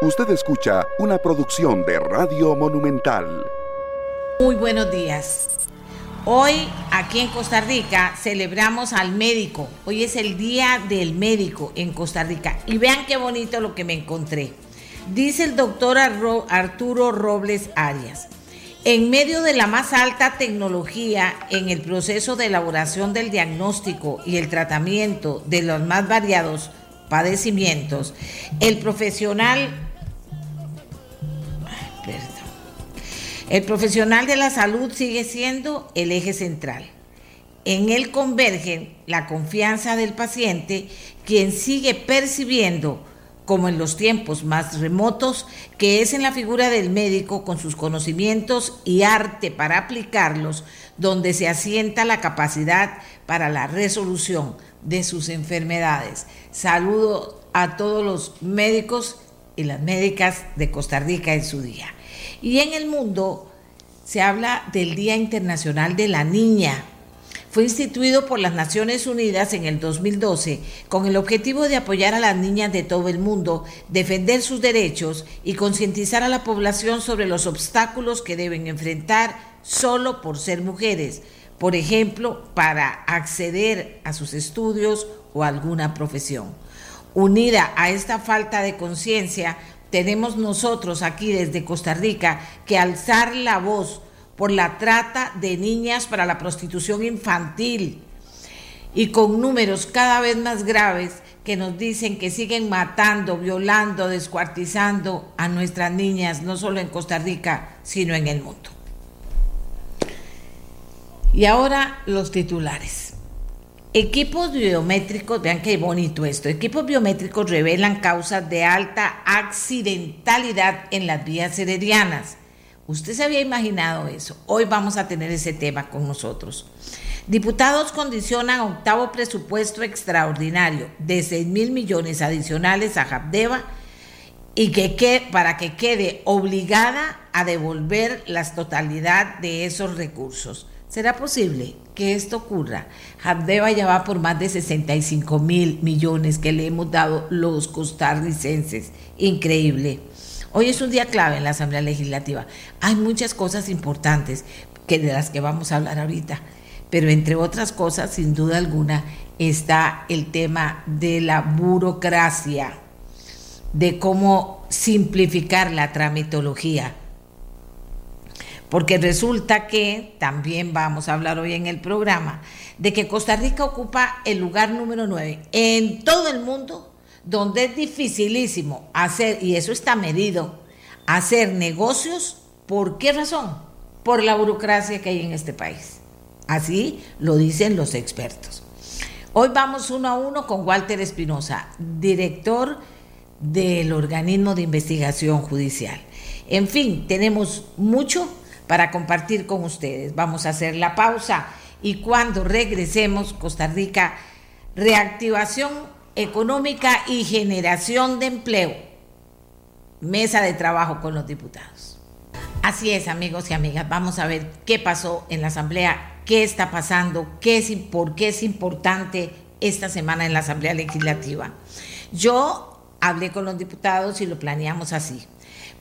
Usted escucha una producción de Radio Monumental. Muy buenos días. Hoy aquí en Costa Rica celebramos al médico. Hoy es el Día del Médico en Costa Rica. Y vean qué bonito lo que me encontré. Dice el doctor Arturo Robles Arias. En medio de la más alta tecnología en el proceso de elaboración del diagnóstico y el tratamiento de los más variados padecimientos, el profesional El profesional de la salud sigue siendo el eje central. En él convergen la confianza del paciente, quien sigue percibiendo, como en los tiempos más remotos, que es en la figura del médico con sus conocimientos y arte para aplicarlos, donde se asienta la capacidad para la resolución de sus enfermedades. Saludo a todos los médicos y las médicas de Costa Rica en su día. Y en el mundo se habla del Día Internacional de la Niña. Fue instituido por las Naciones Unidas en el 2012 con el objetivo de apoyar a las niñas de todo el mundo, defender sus derechos y concientizar a la población sobre los obstáculos que deben enfrentar solo por ser mujeres, por ejemplo, para acceder a sus estudios o alguna profesión. Unida a esta falta de conciencia, tenemos nosotros aquí desde Costa Rica que alzar la voz por la trata de niñas para la prostitución infantil y con números cada vez más graves que nos dicen que siguen matando, violando, descuartizando a nuestras niñas, no solo en Costa Rica, sino en el mundo. Y ahora los titulares. Equipos biométricos, vean qué bonito esto, equipos biométricos revelan causas de alta accidentalidad en las vías heredianas. ¿Usted se había imaginado eso? Hoy vamos a tener ese tema con nosotros. Diputados condicionan octavo presupuesto extraordinario de 6 mil millones adicionales a Jabdeva y que, para que quede obligada a devolver la totalidad de esos recursos. ¿Será posible que esto ocurra? Habdeba ya va por más de 65 mil millones que le hemos dado los costarricenses. Increíble. Hoy es un día clave en la Asamblea Legislativa. Hay muchas cosas importantes que de las que vamos a hablar ahorita, pero entre otras cosas, sin duda alguna, está el tema de la burocracia, de cómo simplificar la tramitología porque resulta que también vamos a hablar hoy en el programa de que Costa Rica ocupa el lugar número 9 en todo el mundo donde es dificilísimo hacer, y eso está medido, hacer negocios. ¿Por qué razón? Por la burocracia que hay en este país. Así lo dicen los expertos. Hoy vamos uno a uno con Walter Espinosa, director del organismo de investigación judicial. En fin, tenemos mucho para compartir con ustedes. Vamos a hacer la pausa y cuando regresemos, Costa Rica, reactivación económica y generación de empleo. Mesa de trabajo con los diputados. Así es, amigos y amigas, vamos a ver qué pasó en la Asamblea, qué está pasando, qué es, por qué es importante esta semana en la Asamblea Legislativa. Yo hablé con los diputados y lo planeamos así.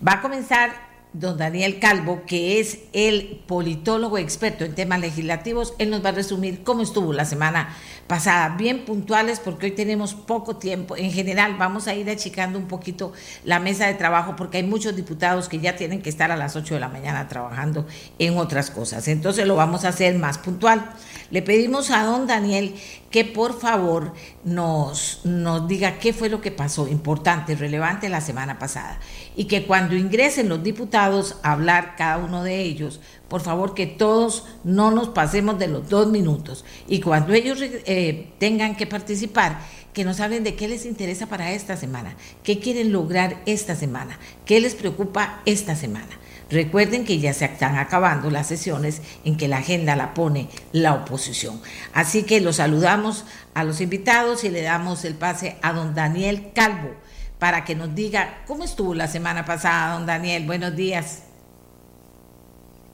Va a comenzar don Daniel Calvo, que es el politólogo experto en temas legislativos, él nos va a resumir cómo estuvo la semana pasada, bien puntuales porque hoy tenemos poco tiempo. En general vamos a ir achicando un poquito la mesa de trabajo porque hay muchos diputados que ya tienen que estar a las 8 de la mañana trabajando en otras cosas. Entonces lo vamos a hacer más puntual. Le pedimos a don Daniel que por favor nos, nos diga qué fue lo que pasó importante, relevante la semana pasada. Y que cuando ingresen los diputados a hablar cada uno de ellos, por favor que todos no nos pasemos de los dos minutos. Y cuando ellos eh, tengan que participar, que nos hablen de qué les interesa para esta semana, qué quieren lograr esta semana, qué les preocupa esta semana. Recuerden que ya se están acabando las sesiones en que la agenda la pone la oposición. Así que los saludamos a los invitados y le damos el pase a don Daniel Calvo para que nos diga cómo estuvo la semana pasada, don Daniel. Buenos días.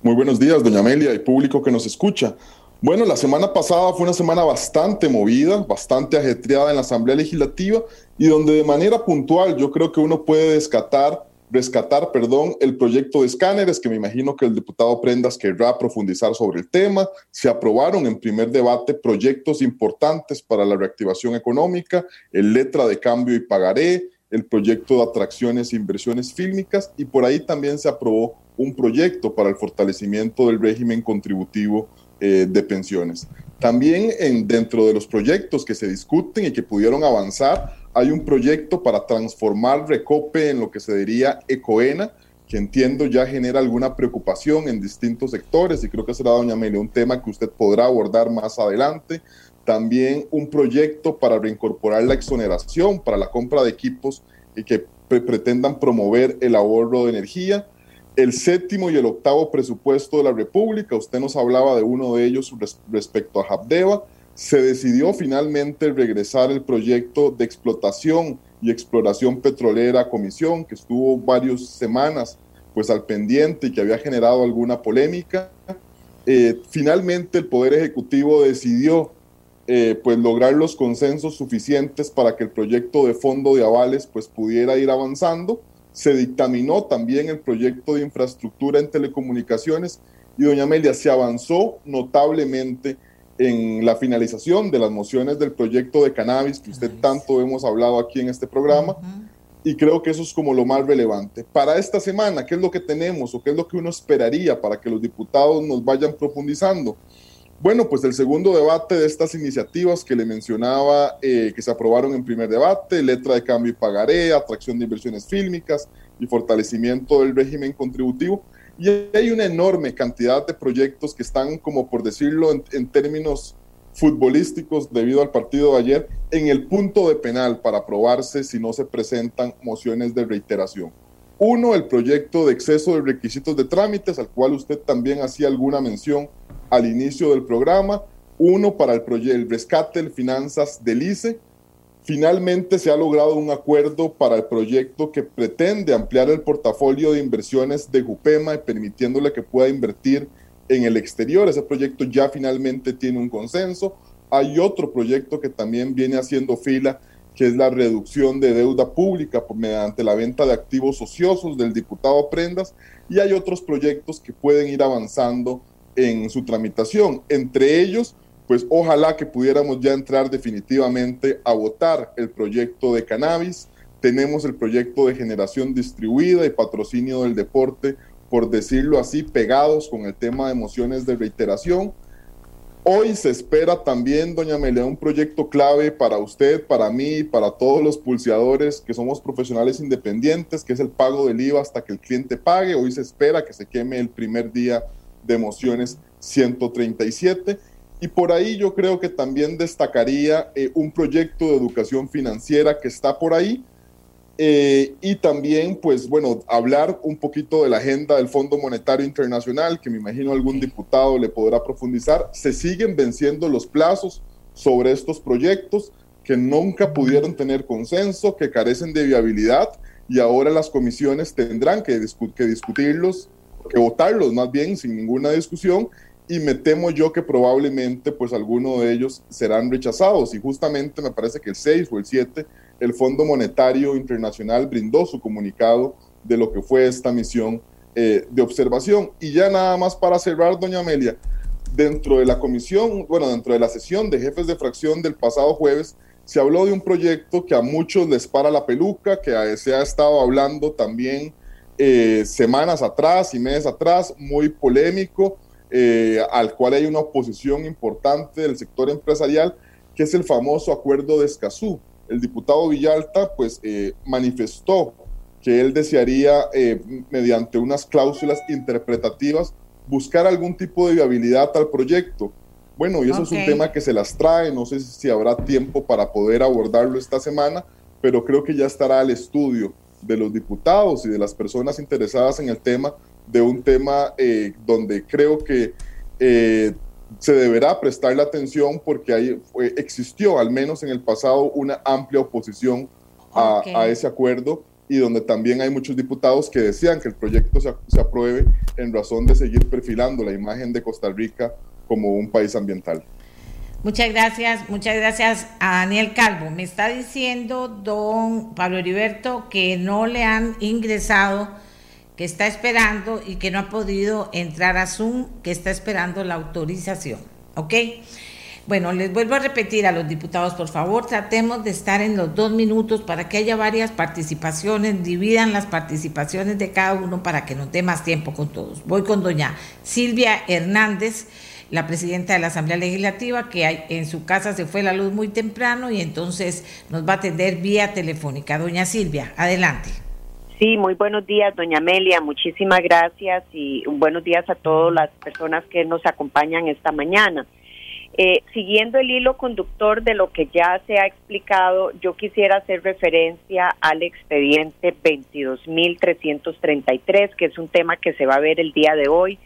Muy buenos días, doña Amelia y público que nos escucha. Bueno, la semana pasada fue una semana bastante movida, bastante ajetreada en la Asamblea Legislativa y donde de manera puntual yo creo que uno puede rescatar, rescatar perdón, el proyecto de escáneres, que me imagino que el diputado Prendas querrá profundizar sobre el tema. Se aprobaron en primer debate proyectos importantes para la reactivación económica, el letra de cambio y pagaré, el proyecto de atracciones e inversiones fílmicas y por ahí también se aprobó un proyecto para el fortalecimiento del régimen contributivo eh, de pensiones. También en, dentro de los proyectos que se discuten y que pudieron avanzar, hay un proyecto para transformar Recope en lo que se diría Ecoena, que entiendo ya genera alguna preocupación en distintos sectores y creo que será, doña Amelia, un tema que usted podrá abordar más adelante. También un proyecto para reincorporar la exoneración para la compra de equipos y que pretendan promover el ahorro de energía el séptimo y el octavo presupuesto de la República, usted nos hablaba de uno de ellos respecto a Habdeba, se decidió finalmente regresar el proyecto de explotación y exploración petrolera comisión, que estuvo varias semanas pues al pendiente y que había generado alguna polémica. Eh, finalmente el Poder Ejecutivo decidió eh, pues lograr los consensos suficientes para que el proyecto de fondo de avales pues pudiera ir avanzando se dictaminó también el proyecto de infraestructura en telecomunicaciones y doña Amelia se avanzó notablemente en la finalización de las mociones del proyecto de cannabis que usted tanto hemos hablado aquí en este programa. Y creo que eso es como lo más relevante. Para esta semana, ¿qué es lo que tenemos o qué es lo que uno esperaría para que los diputados nos vayan profundizando? Bueno, pues el segundo debate de estas iniciativas que le mencionaba, eh, que se aprobaron en primer debate, letra de cambio y pagaré, atracción de inversiones fílmicas y fortalecimiento del régimen contributivo. Y hay una enorme cantidad de proyectos que están, como por decirlo en, términos futbolísticos, debido al partido de ayer, en el punto de penal para aprobarse si no se presentan mociones de reiteración. Uno, el proyecto de exceso de requisitos de trámites, al cual usted también hacía alguna mención al inicio del programa, uno para el, el rescate de finanzas del ICE. Finalmente se ha logrado un acuerdo para el proyecto que pretende ampliar el portafolio de inversiones de Jupema, permitiéndole que pueda invertir en el exterior. Ese proyecto ya finalmente tiene un consenso. Hay otro proyecto que también viene haciendo fila, que es la reducción de deuda pública mediante la venta de activos ociosos del diputado Prendas. Y hay otros proyectos que pueden ir avanzando en su tramitación. Entre ellos, pues ojalá que pudiéramos ya entrar definitivamente a votar el proyecto de cannabis. Tenemos el proyecto de generación distribuida y patrocinio del deporte, por decirlo así, pegados con el tema de mociones de reiteración. Hoy se espera también, doña Melea, un proyecto clave para usted, para mí, para todos los pulseadores que somos profesionales independientes, que es el pago del IVA hasta que el cliente pague. Hoy se espera que se queme el primer día de mociones 137. Y por ahí yo creo que también destacaría eh, un proyecto de educación financiera que está por ahí. Eh, y también, pues bueno, hablar un poquito de la agenda del Fondo Monetario Internacional, que me imagino algún diputado le podrá profundizar. Se siguen venciendo los plazos sobre estos proyectos que nunca pudieron tener consenso, que carecen de viabilidad y ahora las comisiones tendrán que, que discutirlos que votarlos más bien sin ninguna discusión y me temo yo que probablemente pues alguno de ellos serán rechazados. Y justamente me parece que el 6 o el 7 el Fondo Monetario Internacional brindó su comunicado de lo que fue esta misión eh, de observación. Y ya nada más para cerrar doña Amelia dentro de la comisión bueno dentro de la sesión de jefes de fracción del pasado jueves se habló de un proyecto que a muchos les para la peluca que se ha estado hablando también eh, semanas atrás y meses atrás, muy polémico, eh, al cual hay una oposición importante del sector empresarial, que es el famoso acuerdo de Escazú. El diputado Villalta pues eh, manifestó que él desearía, mediante unas cláusulas interpretativas, buscar algún tipo de viabilidad al proyecto. Bueno, y eso es un tema que se las trae, no sé si habrá tiempo para poder abordarlo esta semana, pero creo que ya estará al estudio de los diputados y de las personas interesadas en el tema, de un tema eh, donde creo que eh, se deberá prestar la atención porque ahí existió, al menos en el pasado, una amplia oposición a, ese acuerdo y donde también hay muchos diputados que desean que el proyecto se, se, apruebe en razón de seguir perfilando la imagen de Costa Rica como un país ambiental. Muchas gracias, muchas gracias a Daniel Calvo. Me está diciendo don Pablo Heriberto que no le han ingresado, que está esperando y que no ha podido entrar a Zoom, que está esperando la autorización. ¿Ok? Bueno, les vuelvo a repetir a los diputados, por favor, tratemos de estar en los dos minutos para que haya varias participaciones, dividan las participaciones de cada uno para que nos dé más tiempo con todos. Voy con doña Silvia Hernández, la presidenta de la Asamblea Legislativa, que en su casa se fue la luz muy temprano y entonces nos va a atender vía telefónica. Doña Silvia, adelante. Sí, muy buenos días, doña Amelia. Muchísimas gracias y buenos días a todas las personas que nos acompañan esta mañana. Eh, siguiendo el hilo conductor de lo que ya se ha explicado, yo quisiera hacer referencia al expediente 22.333, que es un tema que se va a ver el día de hoy.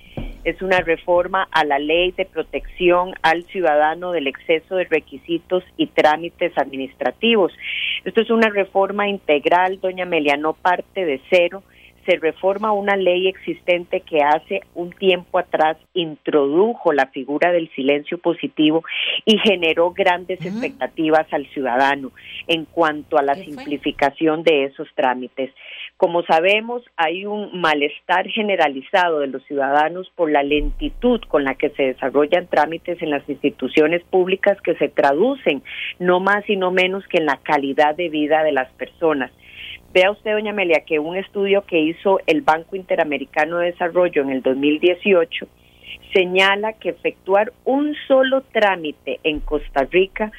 Es una reforma a la ley de protección al ciudadano del exceso de requisitos y trámites administrativos. Esto es una reforma integral, doña Amelia, no parte de cero se reforma una ley existente que hace un tiempo atrás introdujo la figura del silencio positivo y generó grandes expectativas al ciudadano en cuanto a la simplificación de esos trámites. Como sabemos, hay un malestar generalizado de los ciudadanos por la lentitud con la que se desarrollan trámites en las instituciones públicas que se traducen no más y no menos que en la calidad de vida de las personas. Vea usted, doña Amelia, que un estudio que hizo el Banco Interamericano de Desarrollo en el 2018 señala que efectuar un solo trámite en Costa Rica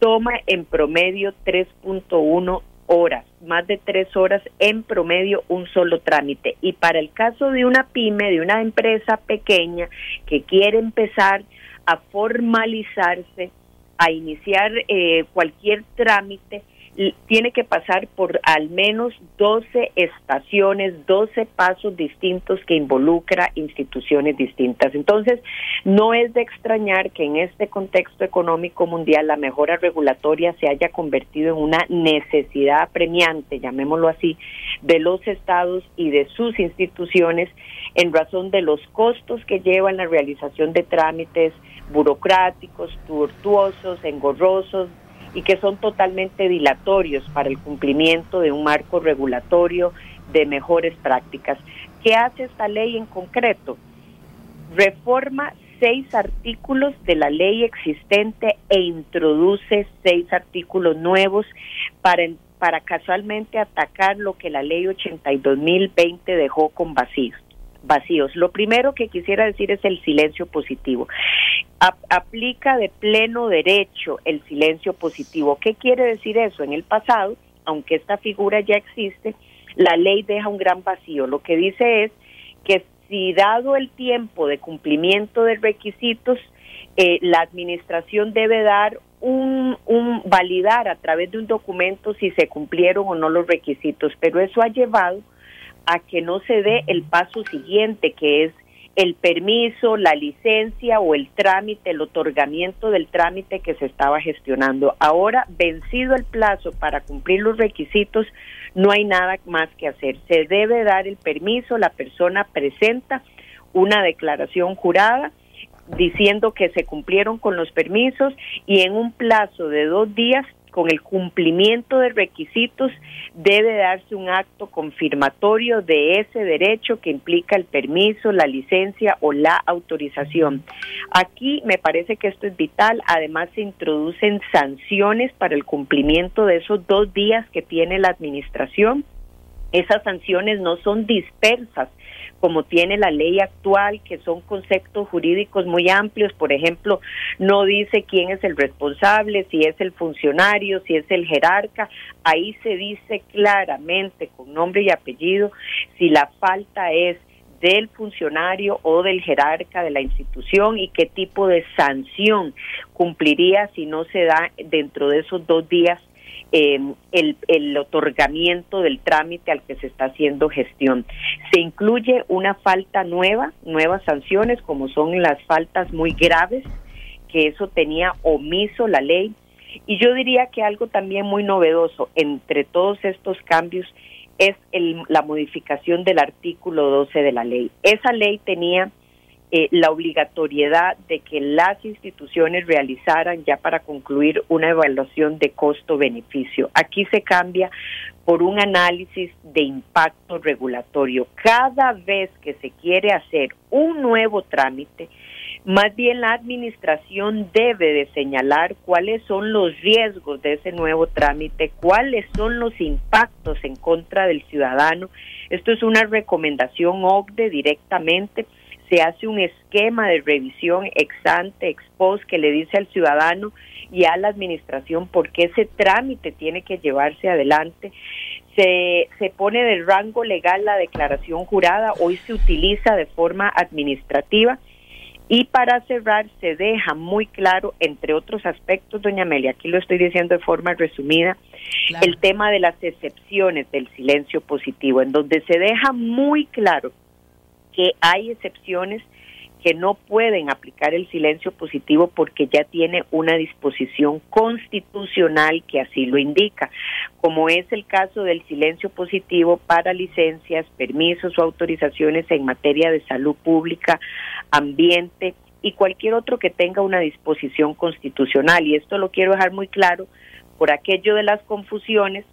toma en promedio 3.1 horas, más de tres horas en promedio un solo trámite. Y para el caso de una pyme, de una empresa pequeña que quiere empezar a formalizarse, a iniciar eh, cualquier trámite, tiene que pasar por al menos 12 estaciones, 12 pasos distintos que involucra instituciones distintas. Entonces, no es de extrañar que en este contexto económico mundial la mejora regulatoria se haya convertido en una necesidad apremiante, llamémoslo así, de los estados y de sus instituciones en razón de los costos que llevan la realización de trámites burocráticos, tortuosos, engorrosos, y que son totalmente dilatorios para el cumplimiento de un marco regulatorio de mejores prácticas. ¿Qué hace esta ley en concreto? Reforma seis artículos de la ley existente e introduce seis artículos nuevos para, para casualmente atacar lo que la ley 82.020 dejó con vacíos vacíos. Lo primero que quisiera decir es el silencio positivo. aplica de pleno derecho el silencio positivo. ¿Qué quiere decir eso? En el pasado, aunque esta figura ya existe, la ley deja un gran vacío. Lo que dice es que si dado el tiempo de cumplimiento de requisitos, eh, la administración debe dar un, un validar a través de un documento si se cumplieron o no los requisitos, pero eso ha llevado a que no se dé el paso siguiente, que es el permiso, la licencia o el trámite, el otorgamiento del trámite que se estaba gestionando. Ahora, vencido el plazo para cumplir los requisitos, no hay nada más que hacer. Se debe dar el permiso, la persona presenta una declaración jurada diciendo que se cumplieron con los permisos y en un plazo de dos días con el cumplimiento de requisitos debe darse un acto confirmatorio de ese derecho que implica el permiso, la licencia o la autorización. Aquí me parece que esto es vital. Además se introducen sanciones para el cumplimiento de esos dos días que tiene la administración. Esas sanciones no son dispersas, como tiene la ley actual, que son conceptos jurídicos muy amplios, por ejemplo, no dice quién es el responsable, si es el funcionario, si es el jerarca, ahí se dice claramente con nombre y apellido si la falta es del funcionario o del jerarca de la institución y qué tipo de sanción cumpliría si no se da dentro de esos dos días eh, el, otorgamiento del trámite al que se está haciendo gestión. Se incluye una falta nueva, nuevas sanciones, como son las faltas muy graves, que eso tenía omiso la ley. Y yo diría que algo también muy novedoso entre todos estos cambios es el, la modificación del artículo 12 de la ley. Esa ley tenía eh, la obligatoriedad de que las instituciones realizaran ya para concluir una evaluación de costo-beneficio. Aquí se cambia por un análisis de impacto regulatorio. Cada vez que se quiere hacer un nuevo trámite, más bien la administración debe de señalar cuáles son los riesgos de ese nuevo trámite, cuáles son los impactos en contra del ciudadano. Esto es una recomendación OCDE directamente se hace un esquema de revisión ex ante, ex post, que le dice al ciudadano y a la administración por qué ese trámite tiene que llevarse adelante. Se, se pone de rango legal la declaración jurada, hoy se utiliza de forma administrativa. Y para cerrar, se deja muy claro, entre otros aspectos, doña Amelia, aquí lo estoy diciendo de forma resumida, el tema de las excepciones del silencio positivo, en donde se deja muy claro que hay excepciones que no pueden aplicar el silencio positivo porque ya tiene una disposición constitucional que así lo indica, como es el caso del silencio positivo para licencias, permisos o autorizaciones en materia de salud pública, ambiente y cualquier otro que tenga una disposición constitucional. Y esto lo quiero dejar muy claro por aquello de las confusiones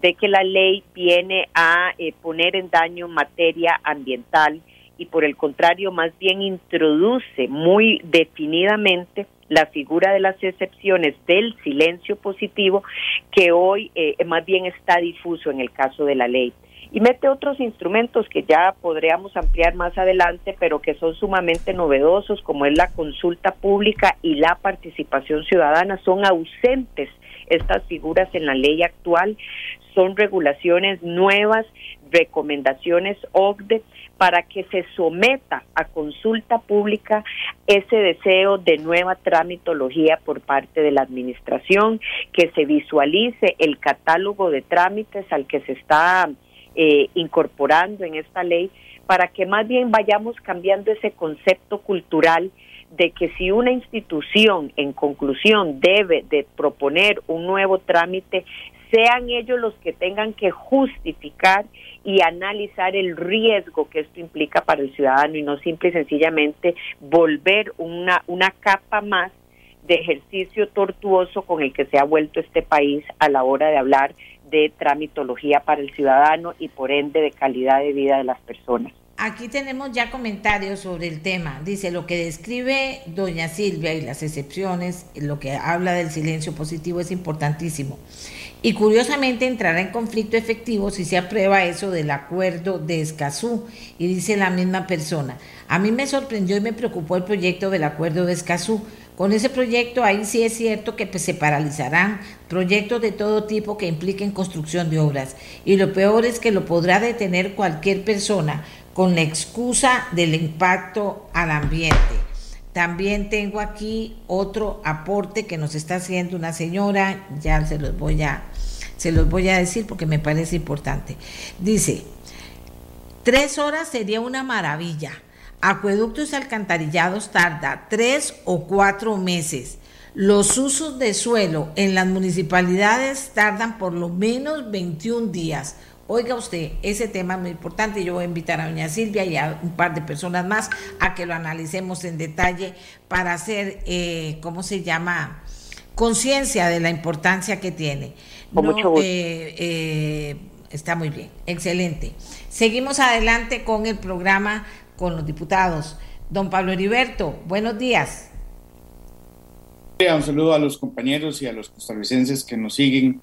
de que la ley viene a eh, poner en daño materia ambiental, y por el contrario más bien introduce muy definidamente la figura de las excepciones del silencio positivo que hoy eh, más bien está difuso en el caso de la ley. Y mete otros instrumentos que ya podríamos ampliar más adelante, pero que son sumamente novedosos, como es la consulta pública y la participación ciudadana. Son ausentes estas figuras en la ley actual, son regulaciones nuevas, recomendaciones OCDE para que se someta a consulta pública ese deseo de nueva tramitología por parte de la administración, que se visualice el catálogo de trámites al que se está eh, incorporando en esta ley, para que más bien vayamos cambiando ese concepto cultural de que si una institución en conclusión debe de proponer un nuevo trámite, sean ellos los que tengan que justificar y analizar el riesgo que esto implica para el ciudadano y no simple y sencillamente volver una, una capa más de ejercicio tortuoso con el que se ha vuelto este país a la hora de hablar de tramitología para el ciudadano y por ende de calidad de vida de las personas. Aquí tenemos ya comentarios sobre el tema. Dice, lo que describe doña Silvia y las excepciones, lo que habla del silencio positivo es importantísimo. Y curiosamente entrará en conflicto efectivo si se aprueba eso del acuerdo de Escazú. Y dice la misma persona, a mí me sorprendió y me preocupó el proyecto del acuerdo de Escazú. Con ese proyecto ahí sí es cierto que pues, se paralizarán proyectos de todo tipo que impliquen construcción de obras. Y lo peor es que lo podrá detener cualquier persona con la excusa del impacto al ambiente. También tengo aquí otro aporte que nos está haciendo una señora, ya se los voy a, se los voy a decir porque me parece importante. Dice, tres horas sería una maravilla. Acueductos alcantarillados tarda tres o cuatro meses. Los usos de suelo en las municipalidades tardan por lo menos 21 días. Oiga usted, ese tema es muy importante. Yo voy a invitar a doña Silvia y a un par de personas más a que lo analicemos en detalle para hacer, eh, ¿cómo se llama? Conciencia de la importancia que tiene. Eh, eh, está muy bien, excelente. Seguimos adelante con el programa con los diputados. Don Pablo Heriberto, buenos días. Un saludo a los compañeros y a los costarricenses que nos siguen.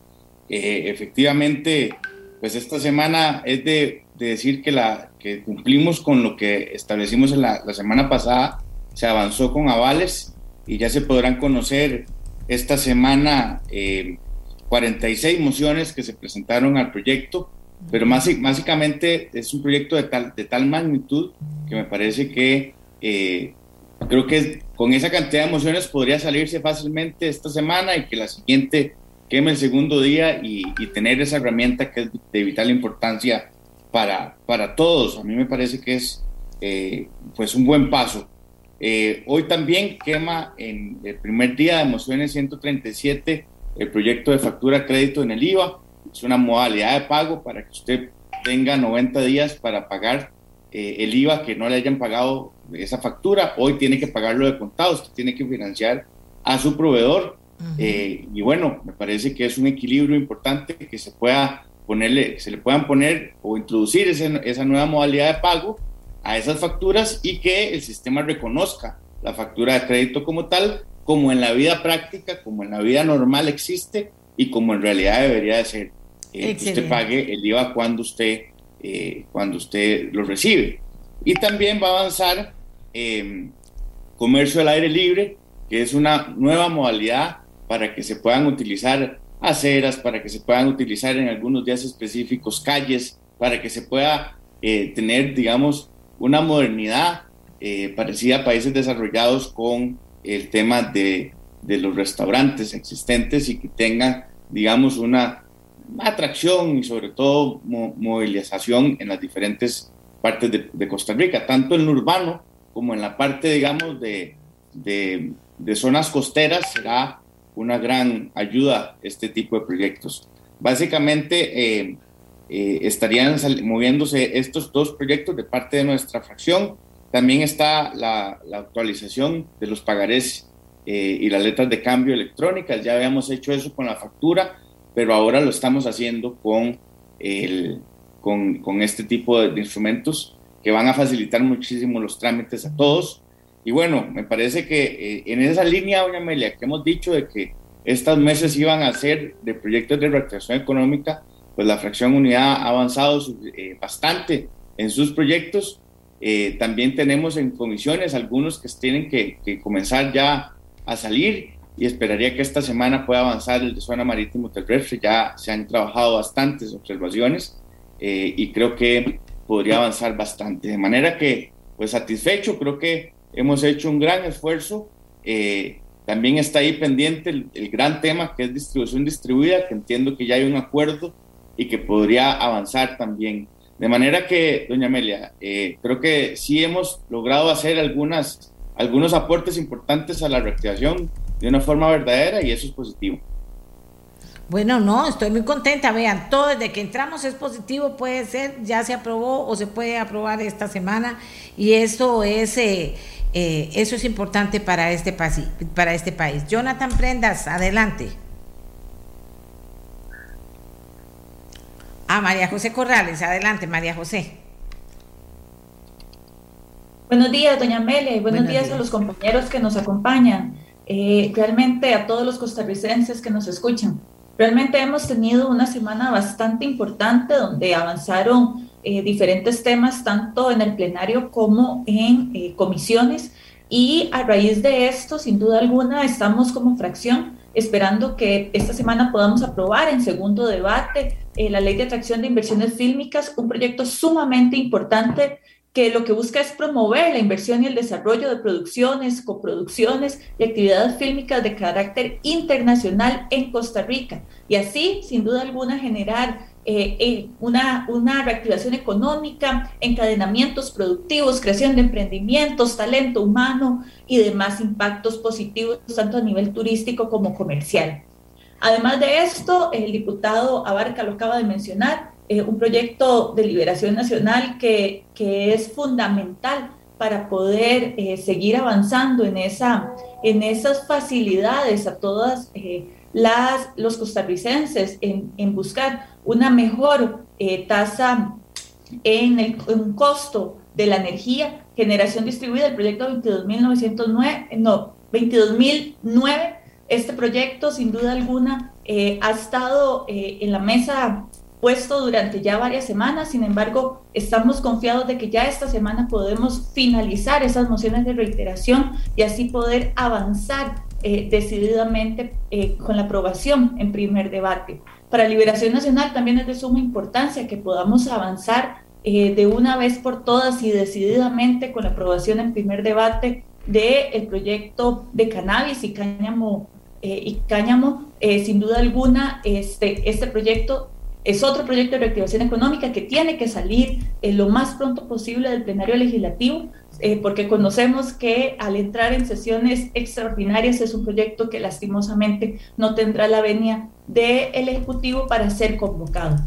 efectivamente, pues esta semana es de, decir que, la, que cumplimos con lo que establecimos la, semana pasada, se avanzó con avales y ya se podrán conocer esta semana 46 eh, mociones que se presentaron al proyecto, pero más, básicamente es un proyecto de tal, de tal magnitud que me parece que eh, creo que con esa cantidad de mociones podría salirse fácilmente esta semana y que la siguiente queme el segundo día y, tener esa herramienta que es de vital importancia para, para todos. A mí me parece que es eh, pues un buen paso. Eh, hoy también quema en el primer día de mociones 137 el proyecto de factura crédito en el IVA. Es una modalidad de pago para que usted tenga 90 días para pagar eh, el IVA que no le hayan pagado esa factura, hoy tiene que pagarlo de contado, usted tiene que financiar a su proveedor. Eh, y bueno, me parece que es un equilibrio importante que se pueda ponerle, se le puedan poner o introducir esa nueva modalidad de pago a esas facturas y que el sistema reconozca la factura de crédito como tal, como en la vida práctica, como en la vida normal existe y como en realidad debería de ser. Eh, que usted pague el IVA cuando usted, eh, cuando usted lo recibe. Y también va a avanzar eh, comercio al aire libre, que es una nueva modalidad para que se puedan utilizar aceras, para que se puedan utilizar en algunos días específicos calles, para que se pueda tener, digamos, una modernidad parecida a países desarrollados con el tema de, de los restaurantes existentes y que tengan, digamos, una atracción y sobre todo movilización en las diferentes partes de, Costa Rica, tanto en lo urbano como en la parte, digamos, de, de, zonas costeras, será una gran ayuda este tipo de proyectos. Básicamente eh, eh, estarían moviéndose estos dos proyectos de parte de nuestra fracción. También está la, actualización de los pagarés eh, y las letras de cambio electrónicas. Ya habíamos hecho eso con la factura pero ahora lo estamos haciendo con, el, con, con este tipo de, instrumentos que van a facilitar muchísimo los trámites a todos. Y bueno, me parece que eh, en esa línea, doña Amelia, que hemos dicho de que estos meses iban a ser de proyectos de reactivación económica, pues la fracción unidad ha avanzado eh, bastante en sus proyectos. Eh, también tenemos en comisiones algunos que tienen que, que comenzar ya a salir y esperaría que esta semana pueda avanzar el de zona marítimo terrestre. Ya se han trabajado bastantes observaciones eh, y creo que podría avanzar bastante. De manera que, pues satisfecho, creo que hemos hecho un gran esfuerzo. Eh, también está ahí pendiente el, gran tema que es distribución distribuida, que entiendo que ya hay un acuerdo y que podría avanzar también. De manera que, doña Amelia, eh, creo que sí hemos logrado hacer algunas, algunos aportes importantes a la reactivación de una forma verdadera y eso es positivo. Bueno, no, estoy muy contenta. Vean, todo desde que entramos es positivo, puede ser, ya se aprobó o se puede aprobar esta semana y eso es, eh, eh, eso es importante para este, para este país. Jonathan Prendas, adelante. Ah, María José Corrales, adelante, María José. Buenos días, doña Amelia, y buenos, días, a los compañeros que nos acompañan. Eh, realmente a todos los costarricenses que nos escuchan. Realmente hemos tenido una semana bastante importante donde avanzaron eh, diferentes temas tanto en el plenario como en eh, comisiones y a raíz de esto, sin duda alguna, estamos como fracción esperando que esta semana podamos aprobar en segundo debate la ley de atracción de inversiones fílmicas, un proyecto sumamente importante que lo que busca es promover la inversión y el desarrollo de producciones, coproducciones y actividades fílmicas de carácter internacional en Costa Rica. Y así, sin duda alguna, generar eh, eh, una, una reactivación económica, encadenamientos productivos, creación de emprendimientos, talento humano y demás impactos positivos, tanto a nivel turístico como comercial. Además de esto, el diputado Abarca lo acaba de mencionar, eh, un proyecto de liberación nacional que, que es fundamental para poder seguir avanzando en, esa, en esas facilidades a todas eh, las, los costarricenses en, en buscar una mejor tasa en el en costo de la energía, generación distribuida, el proyecto 22.909, no, 22.009, este proyecto sin duda alguna ha estado en la mesa puesto durante ya varias semanas, sin embargo, estamos confiados de que ya esta semana podemos finalizar esas mociones de reiteración y así poder avanzar eh, decididamente eh, con la aprobación en primer debate. Para Liberación Nacional también es de suma importancia que podamos avanzar eh, de una vez por todas y decididamente con la aprobación en primer debate del proyecto de cannabis y cáñamo y cáñamo, sin duda alguna, este, este proyecto es otro proyecto de reactivación económica que tiene que salir eh, lo más pronto posible del plenario legislativo, eh, porque conocemos que al entrar en sesiones extraordinarias es un proyecto que lastimosamente no tendrá la venia del Ejecutivo para ser convocado.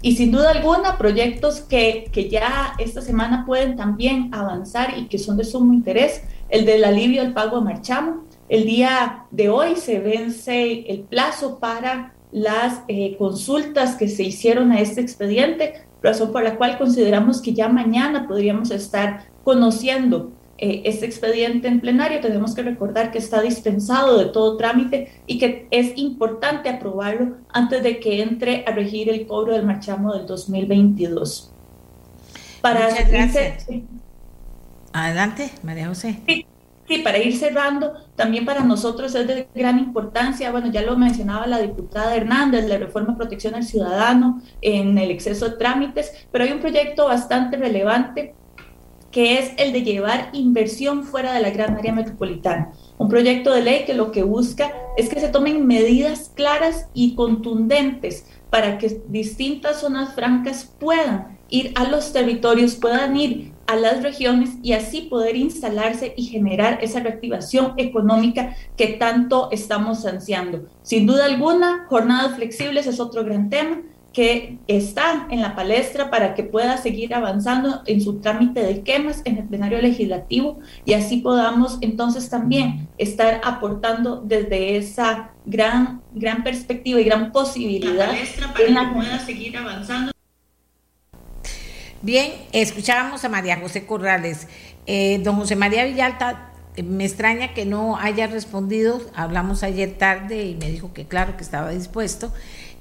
Y sin duda alguna, proyectos que, que ya esta semana pueden también avanzar y que son de sumo interés, el del alivio al pago a marchamo. El día de hoy se vence el plazo para las eh, consultas que se hicieron a este expediente, razón por la cual consideramos que ya mañana podríamos estar conociendo eh, este expediente en plenario. Tenemos que recordar que está dispensado de todo trámite y que es importante aprobarlo antes de que entre a regir el cobro del marchamo del 2022. Para Muchas gracias. Adelante, María José. Sí. Sí, para ir cerrando, también para nosotros es de gran importancia, bueno, ya lo mencionaba la diputada Hernández, la reforma de protección al ciudadano en el exceso de trámites, pero hay un proyecto bastante relevante que es el de llevar inversión fuera de la gran área metropolitana. Un proyecto de ley que lo que busca es que se tomen medidas claras y contundentes para que distintas zonas francas puedan ir a los territorios, puedan ir a las regiones y así poder instalarse y generar esa reactivación económica que tanto estamos ansiando. Sin duda alguna, jornadas flexibles es otro gran tema que está en la palestra para que pueda seguir avanzando en su trámite de quemas en el plenario legislativo y así podamos entonces también estar aportando desde esa gran, gran perspectiva y gran posibilidad en la que pueda seguir avanzando. Bien, escuchábamos a María José Corrales. Eh, don José María Villalta, eh, me extraña que no haya respondido. Hablamos ayer tarde y me dijo que claro que estaba dispuesto.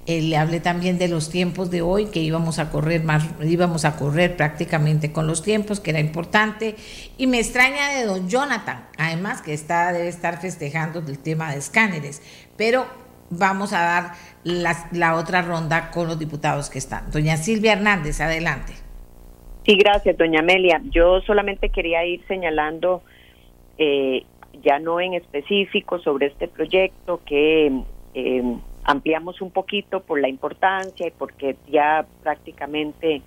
Eh, le hablé también de los tiempos de hoy, que íbamos a correr más, íbamos a correr prácticamente con los tiempos, que era importante. Y me extraña de don Jonathan, además que está, debe estar festejando el tema de escáneres. Pero vamos a dar la, la otra ronda con los diputados que están. Doña Silvia Hernández, adelante. Sí, gracias, doña Amelia. Yo solamente quería ir señalando, eh, ya no en específico, sobre este proyecto que eh, ampliamos un poquito por la importancia y porque ya prácticamente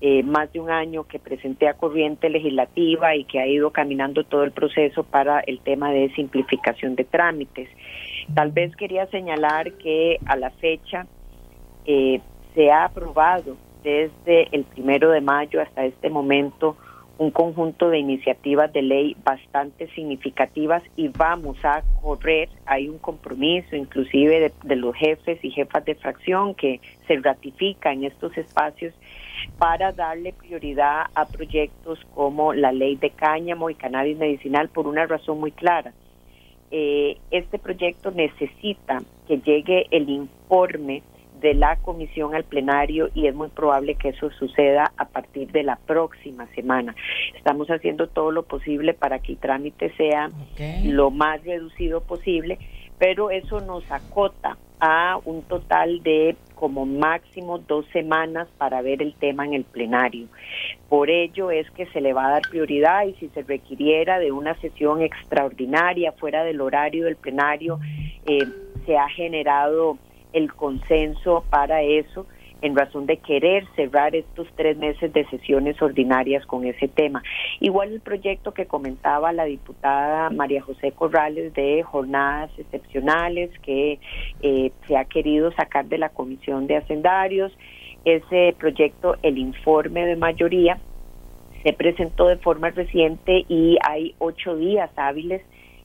eh, más de un año que presenté a corriente legislativa y que ha ido caminando todo el proceso para el tema de simplificación de trámites. Tal vez quería señalar que a la fecha se ha aprobado desde el primero de mayo hasta este momento un conjunto de iniciativas de ley bastante significativas y vamos a correr, hay un compromiso inclusive de, los jefes y jefas de fracción que se ratifica en estos espacios para darle prioridad a proyectos como la ley de cáñamo y cannabis medicinal por una razón muy clara. Eh, este proyecto necesita que llegue el informe de la comisión al plenario y es muy probable que eso suceda a partir de la próxima semana. Estamos haciendo todo lo posible para que el trámite sea lo más reducido posible, pero eso nos acota a un total de como máximo dos semanas para ver el tema en el plenario. Por ello es que se le va a dar prioridad y si se requiriera de una sesión extraordinaria fuera del horario del plenario, eh, se ha generado el consenso para eso en razón de querer cerrar estos tres meses de sesiones ordinarias con ese tema. Igual el proyecto que comentaba la diputada María José Corrales de jornadas excepcionales que eh, se ha querido sacar de la Comisión de Hacendarios, ese proyecto, el informe de mayoría, se presentó de forma reciente y hay ocho días hábiles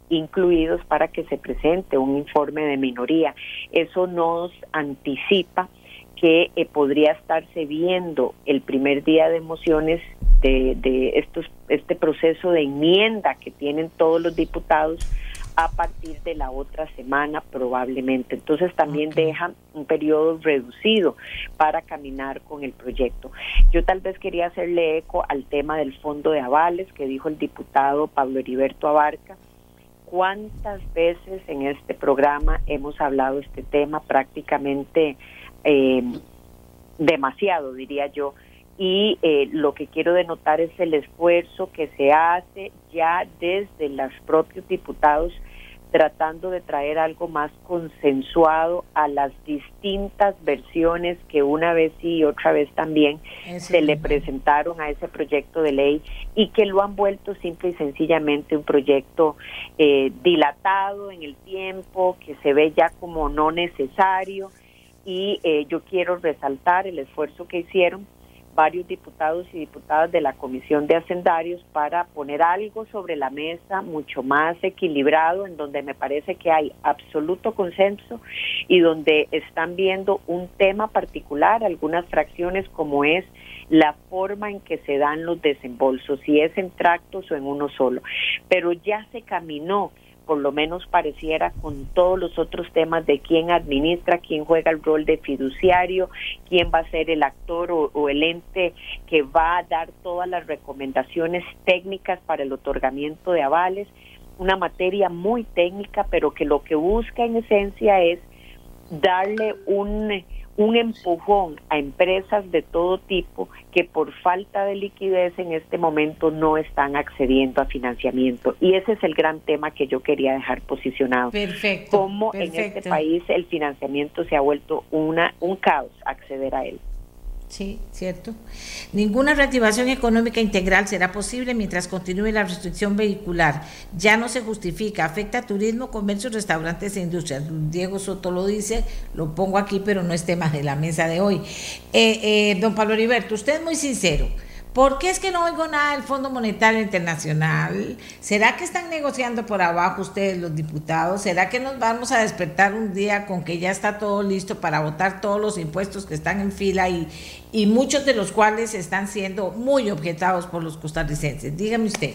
incluidos para que se presente un informe de minoría. Eso nos anticipa que eh, podría estarse viendo el primer día de mociones de, de estos, este proceso de enmienda que tienen todos los diputados a partir de la otra semana probablemente. Entonces también deja un periodo reducido para caminar con el proyecto. Yo tal vez quería hacerle eco al tema del fondo de avales que dijo el diputado Pablo Heriberto Abarca cuántas veces en este programa hemos hablado este tema, prácticamente eh, demasiado, diría yo. Y eh, lo que quiero denotar es el esfuerzo que se hace ya desde los propios diputados tratando de traer algo más consensuado a las distintas versiones que una vez sí y otra vez también se le presentaron a ese proyecto de ley y que lo han vuelto simple y sencillamente un proyecto eh, dilatado en el tiempo, que se ve ya como no necesario. Y eh, yo quiero resaltar el esfuerzo que hicieron varios diputados y diputadas de la Comisión de Hacendarios para poner algo sobre la mesa mucho más equilibrado, en donde me parece que hay absoluto consenso y donde están viendo un tema particular, algunas fracciones como es la forma en que se dan los desembolsos, si es en tractos o en uno solo. Pero ya se caminó por lo menos pareciera con todos los otros temas de quién administra, quién juega el rol de fiduciario, quién va a ser el actor o, el ente que va a dar todas las recomendaciones técnicas para el otorgamiento de avales, una materia muy técnica, pero que lo que busca en esencia es darle un un empujón a empresas de todo tipo que por falta de liquidez en este momento no están accediendo a financiamiento. Y ese es el gran tema que yo quería dejar posicionado. Perfecto. Cómo en este país el financiamiento se ha vuelto una, un caos acceder a él. Sí, cierto. Ninguna reactivación económica integral será posible mientras continúe la restricción vehicular. Ya no se justifica, afecta a turismo, comercio, restaurantes e industrias. Diego Soto lo dice, lo pongo aquí, pero no es tema de la mesa de hoy. Eh, eh, don Pablo Heriberto, usted es muy sincero. ¿Por qué es que no oigo nada del Fondo Monetario Internacional? ¿Será que están negociando por abajo ustedes los diputados? ¿Será que nos vamos a despertar un día con que ya está todo listo para votar todos los impuestos que están en fila y, y muchos de los cuales están siendo muy objetados por los costarricenses? Dígame usted.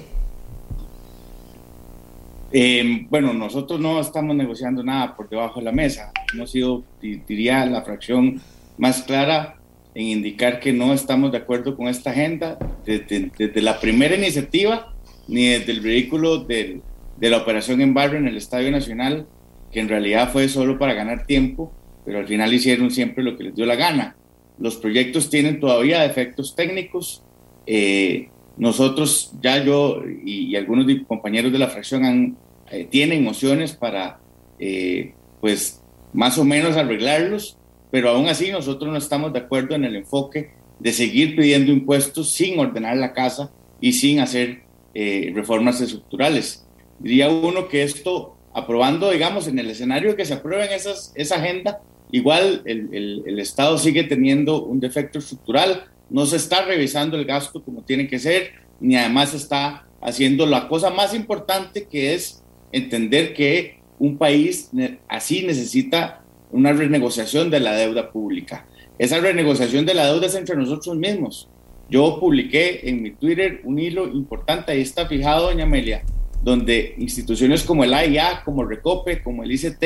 Eh, bueno, nosotros no estamos negociando nada por debajo de la mesa. Hemos sido, diría, la fracción más clara en indicar que no estamos de acuerdo con esta agenda desde, la primera iniciativa ni desde el vehículo de la operación en barrio en el Estadio Nacional, que en realidad fue solo para ganar tiempo, pero al final hicieron siempre lo que les dio la gana. Los proyectos tienen todavía defectos técnicos. Eh, nosotros, ya yo y, algunos compañeros de la fracción eh, tienen mociones para, eh, pues, más o menos arreglarlos pero aún así nosotros no estamos de acuerdo en el enfoque de seguir pidiendo impuestos sin ordenar la casa y sin hacer eh, reformas estructurales. Diría uno que esto, aprobando, digamos, en el escenario que se aprueben esas, esa agenda, igual el, el, Estado sigue teniendo un defecto estructural, no se está revisando el gasto como tiene que ser, ni además está haciendo la cosa más importante que es entender que un país así necesita una renegociación de la deuda pública. Esa renegociación de la deuda es entre nosotros mismos. Yo publiqué en mi Twitter un hilo importante, ahí está fijado, doña Amelia, donde instituciones como el AIA, como el Recope, como el ICT,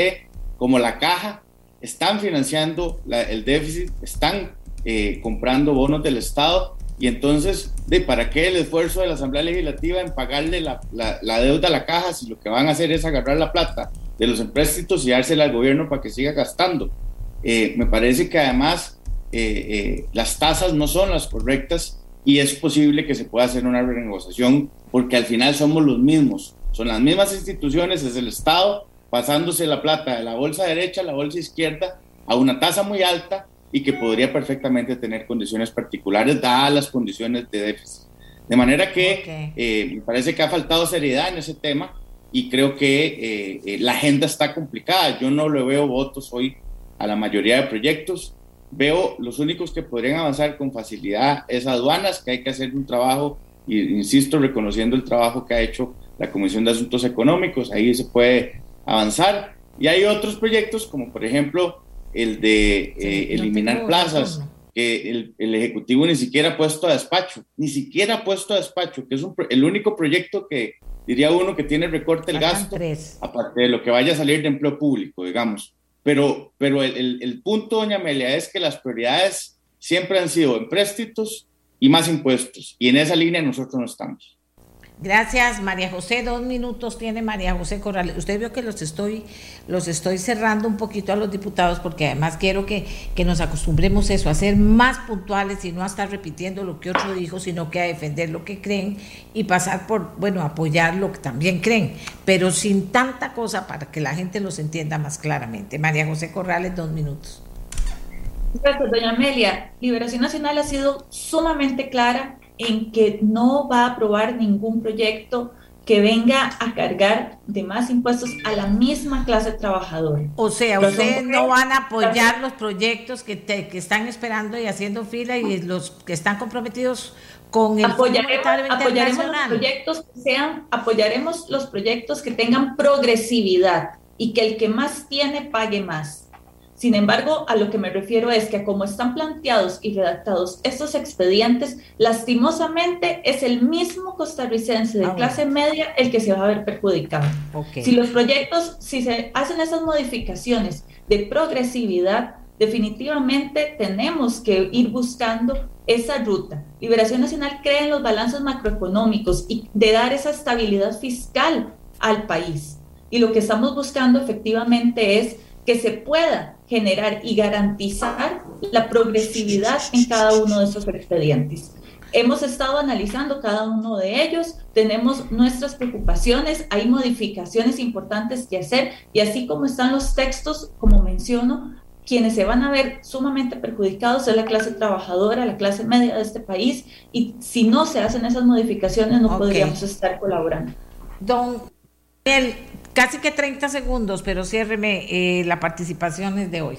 como la Caja, están financiando el déficit, están eh, comprando bonos del Estado y entonces, ¿de ¿para qué el esfuerzo de la Asamblea Legislativa en pagarle la, la, deuda a la caja si lo que van a hacer es agarrar la plata de los empréstitos y dársela al gobierno para que siga gastando. Eh, me parece que además eh, eh, las tasas no son las correctas y es posible que se pueda hacer una renegociación porque al final somos los mismos, son las mismas instituciones, es el Estado pasándose la plata de la bolsa derecha a la bolsa izquierda a una tasa muy alta y que podría perfectamente tener condiciones particulares dadas las condiciones de déficit. De manera que me parece que ha faltado seriedad en ese tema y creo que eh, eh, la agenda está complicada. Yo no le veo votos hoy a la mayoría de proyectos. Veo los únicos que podrían avanzar con facilidad es aduanas, que hay que hacer un trabajo, y insisto, reconociendo el trabajo que ha hecho la Comisión de Asuntos Económicos, ahí se puede avanzar. Y hay otros proyectos, como por ejemplo el de eh, eliminar plazas, que el, el, Ejecutivo ni siquiera ha puesto a despacho, ni siquiera ha puesto a despacho, que es el único proyecto que, diría uno que tiene recorte el gasto, aparte de lo que vaya a salir de empleo público, digamos. Pero, pero el, el, punto, doña Amelia, es que las prioridades siempre han sido empréstitos y más impuestos. Y en esa línea nosotros no estamos. Gracias, María José. Dos minutos tiene María José Corrales. Usted vio que los estoy, los estoy cerrando un poquito a los diputados porque además quiero que, nos acostumbremos eso, a ser más puntuales y no a estar repitiendo lo que otro dijo, sino que a defender lo que creen y pasar por, bueno, apoyar lo que también creen, pero sin tanta cosa para que la gente los entienda más claramente. María José Corrales, dos minutos. Gracias, doña Amelia. Liberación Nacional ha sido sumamente clara en que no va a aprobar ningún proyecto que venga a cargar de más impuestos a la misma clase trabajadora. O sea, ustedes no van a apoyar los proyectos que, que están esperando y haciendo fila y los que están comprometidos con el apoyaremos, apoyaremos los proyectos que sean, apoyaremos los proyectos que tengan progresividad y que el que más tiene pague más. Sin embargo, a lo que me refiero es que como están planteados y redactados estos expedientes, lastimosamente es el mismo costarricense de ah, clase media el que se va a ver perjudicado. Si los proyectos, si se hacen esas modificaciones de progresividad, definitivamente tenemos que ir buscando esa ruta. Liberación Nacional cree en los balances macroeconómicos y de dar esa estabilidad fiscal al país. Y lo que estamos buscando efectivamente es que se pueda generar y garantizar la progresividad en cada uno de esos expedientes. Hemos estado analizando cada uno de ellos, tenemos nuestras preocupaciones, hay modificaciones importantes que hacer y así como están los textos, como menciono, quienes se van a ver sumamente perjudicados es la clase trabajadora, la clase media de este país y si no se hacen esas modificaciones no podríamos estar colaborando. Don el casi que 30 segundos, pero ciérreme eh, la participación de hoy.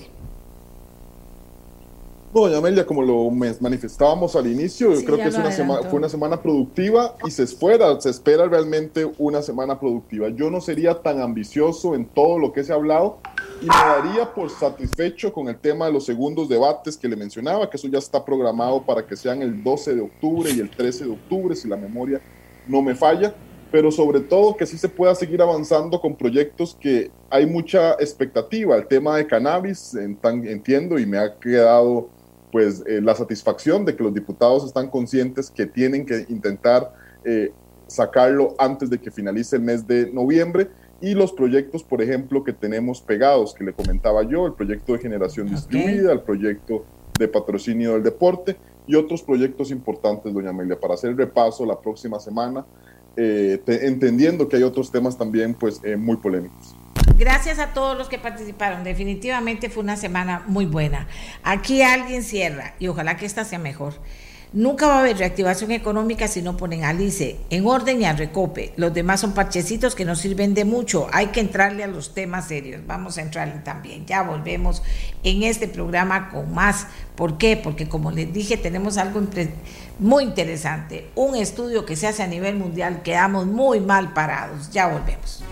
doña Amelia, como lo manifestábamos al inicio, yo creo que es una semana, fue una semana productiva y se espera, se espera realmente una semana productiva. Yo no sería tan ambicioso en todo lo que se ha hablado y me daría por satisfecho con el tema de los segundos debates que le mencionaba, que eso ya está programado para que sean el 12 de octubre y el 13 de octubre, si la memoria no me falla pero sobre todo que sí se pueda seguir avanzando con proyectos que hay mucha expectativa. El tema de cannabis, entiendo y me ha quedado pues eh, la satisfacción de que los diputados están conscientes que tienen que intentar eh, sacarlo antes de que finalice el mes de noviembre. Y los proyectos, por ejemplo, que tenemos pegados, que le comentaba yo, el proyecto de generación distribuida, el proyecto de patrocinio del deporte y otros proyectos importantes, doña Amelia, para hacer el repaso la próxima semana eh, entendiendo que hay otros temas también pues eh, muy polémicos. Gracias a todos los que participaron. Definitivamente fue una semana muy buena. Aquí alguien cierra y ojalá que esta sea mejor. Nunca va a haber reactivación económica si no ponen a Alice en orden y a recope. Los demás son parchecitos que no sirven de mucho. Hay que entrarle a los temas serios. Vamos a entrarle también. Ya volvemos en este programa con más. ¿Por qué? Porque como les dije, tenemos algo muy interesante. Un estudio que se hace a nivel mundial. Quedamos muy mal parados. Ya volvemos.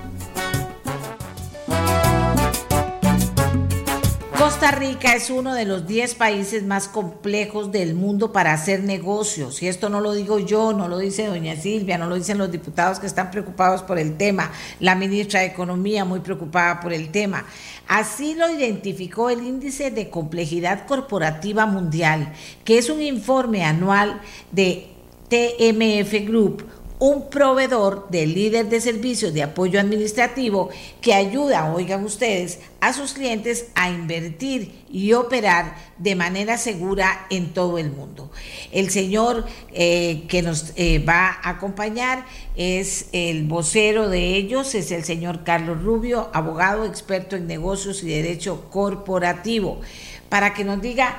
Costa Rica es uno de los 10 países más complejos del mundo para hacer negocios. Y esto no lo digo yo, no lo dice doña Silvia, no lo dicen los diputados que están preocupados por el tema, la ministra de Economía muy preocupada por el tema. Así lo identificó el Índice de Complejidad Corporativa Mundial, que es un informe anual de TMF Group un proveedor de líder de servicios de apoyo administrativo que ayuda, oigan ustedes, a sus clientes a invertir y operar de manera segura en todo el mundo. El señor eh, que nos eh, va a acompañar es el vocero de ellos, es el señor Carlos Rubio, abogado experto en negocios y derecho corporativo, para que nos diga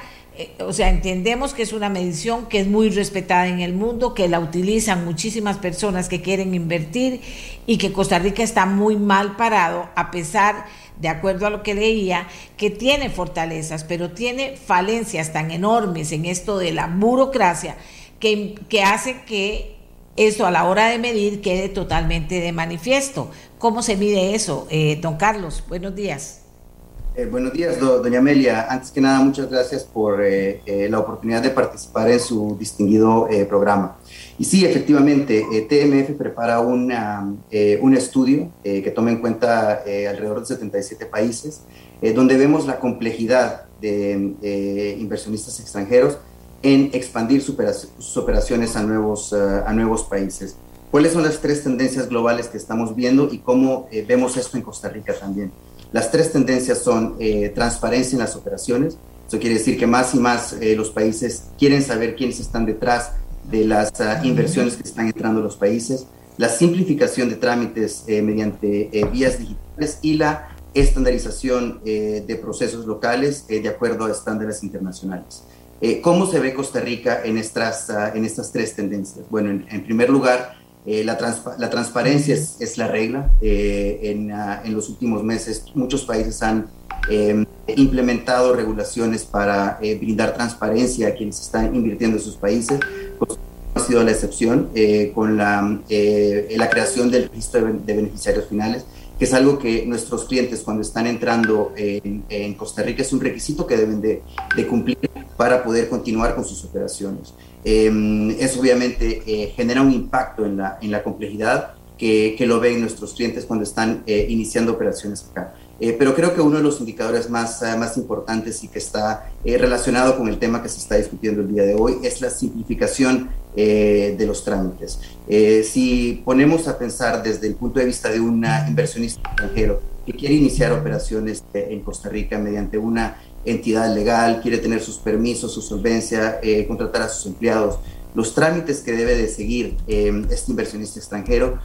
o sea, entendemos que es una medición que es muy respetada en el mundo, que la utilizan muchísimas personas que quieren invertir y que Costa Rica está muy mal parado, a pesar, de acuerdo a lo que leía, que tiene fortalezas, pero tiene falencias tan enormes en esto de la burocracia que, que hace que esto a la hora de medir quede totalmente de manifiesto. ¿Cómo se mide eso? Eh, don Carlos, buenos días. Eh, buenos días, doña Amelia. Antes que nada, muchas gracias por eh, eh, la oportunidad de participar en su distinguido programa. Y sí, efectivamente, TMF prepara una, un estudio que toma en cuenta alrededor de 77 países, donde vemos la complejidad de inversionistas extranjeros en expandir sus operaciones a nuevos, a nuevos países. ¿Cuáles son las tres tendencias globales que estamos viendo y cómo vemos esto en Costa Rica también? Las tres tendencias son eh, transparencia en las operaciones, eso quiere decir que más y más eh, los países quieren saber quiénes están detrás de las ah, inversiones que están entrando a los países, la simplificación de trámites eh, mediante vías digitales y la estandarización de procesos locales de acuerdo a estándares internacionales. ¿Cómo se ve Costa Rica en estas, ah, en estas tres tendencias? Bueno, en primer lugar, la, la, transparencia es, es la regla. En, ah, en, los últimos meses muchos países han em, implementado regulaciones para brindar transparencia a quienes están invirtiendo en sus países. Pues, ha sido la excepción con la, la creación del registro de beneficiarios finales que es algo que nuestros clientes cuando están entrando en, Costa Rica es un requisito que deben de, cumplir para poder continuar con sus operaciones. Eh, eso obviamente eh, genera un impacto en la, en la complejidad que, que, lo ven nuestros clientes cuando están eh, iniciando operaciones acá. Eh, pero creo que uno de los indicadores más, eh, más importantes y que está eh, relacionado con el tema que se está discutiendo el día de hoy es la simplificación de los trámites. si ponemos a pensar desde el punto de vista de un inversionista extranjero que quiere iniciar operaciones en Costa Rica mediante una entidad legal, quiere tener sus permisos, su solvencia, contratar a sus empleados, los trámites que debe de seguir este inversionista extranjero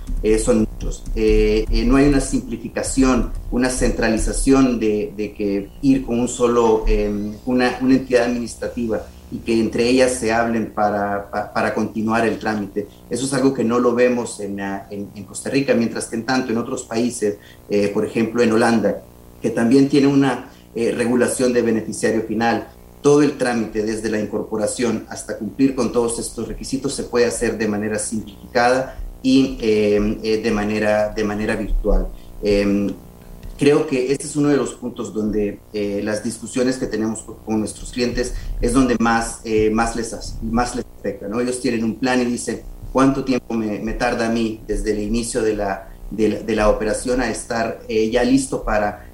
son eh, eh, no hay una simplificación, una centralización de, que ir con un solo, em, una, entidad administrativa y que entre ellas se hablen para, para, continuar el trámite. Eso es algo que no lo vemos en, ah, en, Costa Rica, mientras que en tanto en otros países, eh, por ejemplo en Holanda, que también tiene una regulación de beneficiario final, todo el trámite desde la incorporación hasta cumplir con todos estos requisitos se puede hacer de manera simplificada y em, eh, de, manera, de manera virtual. Em, creo que este es uno de los puntos donde eh, las discusiones que tenemos con, nuestros clientes es donde más, eh, más, les, más les afecta. ¿no? Ellos tienen un plan y dicen, ¿cuánto tiempo me, tarda a mí desde el inicio de la, de la operación a estar ya listo para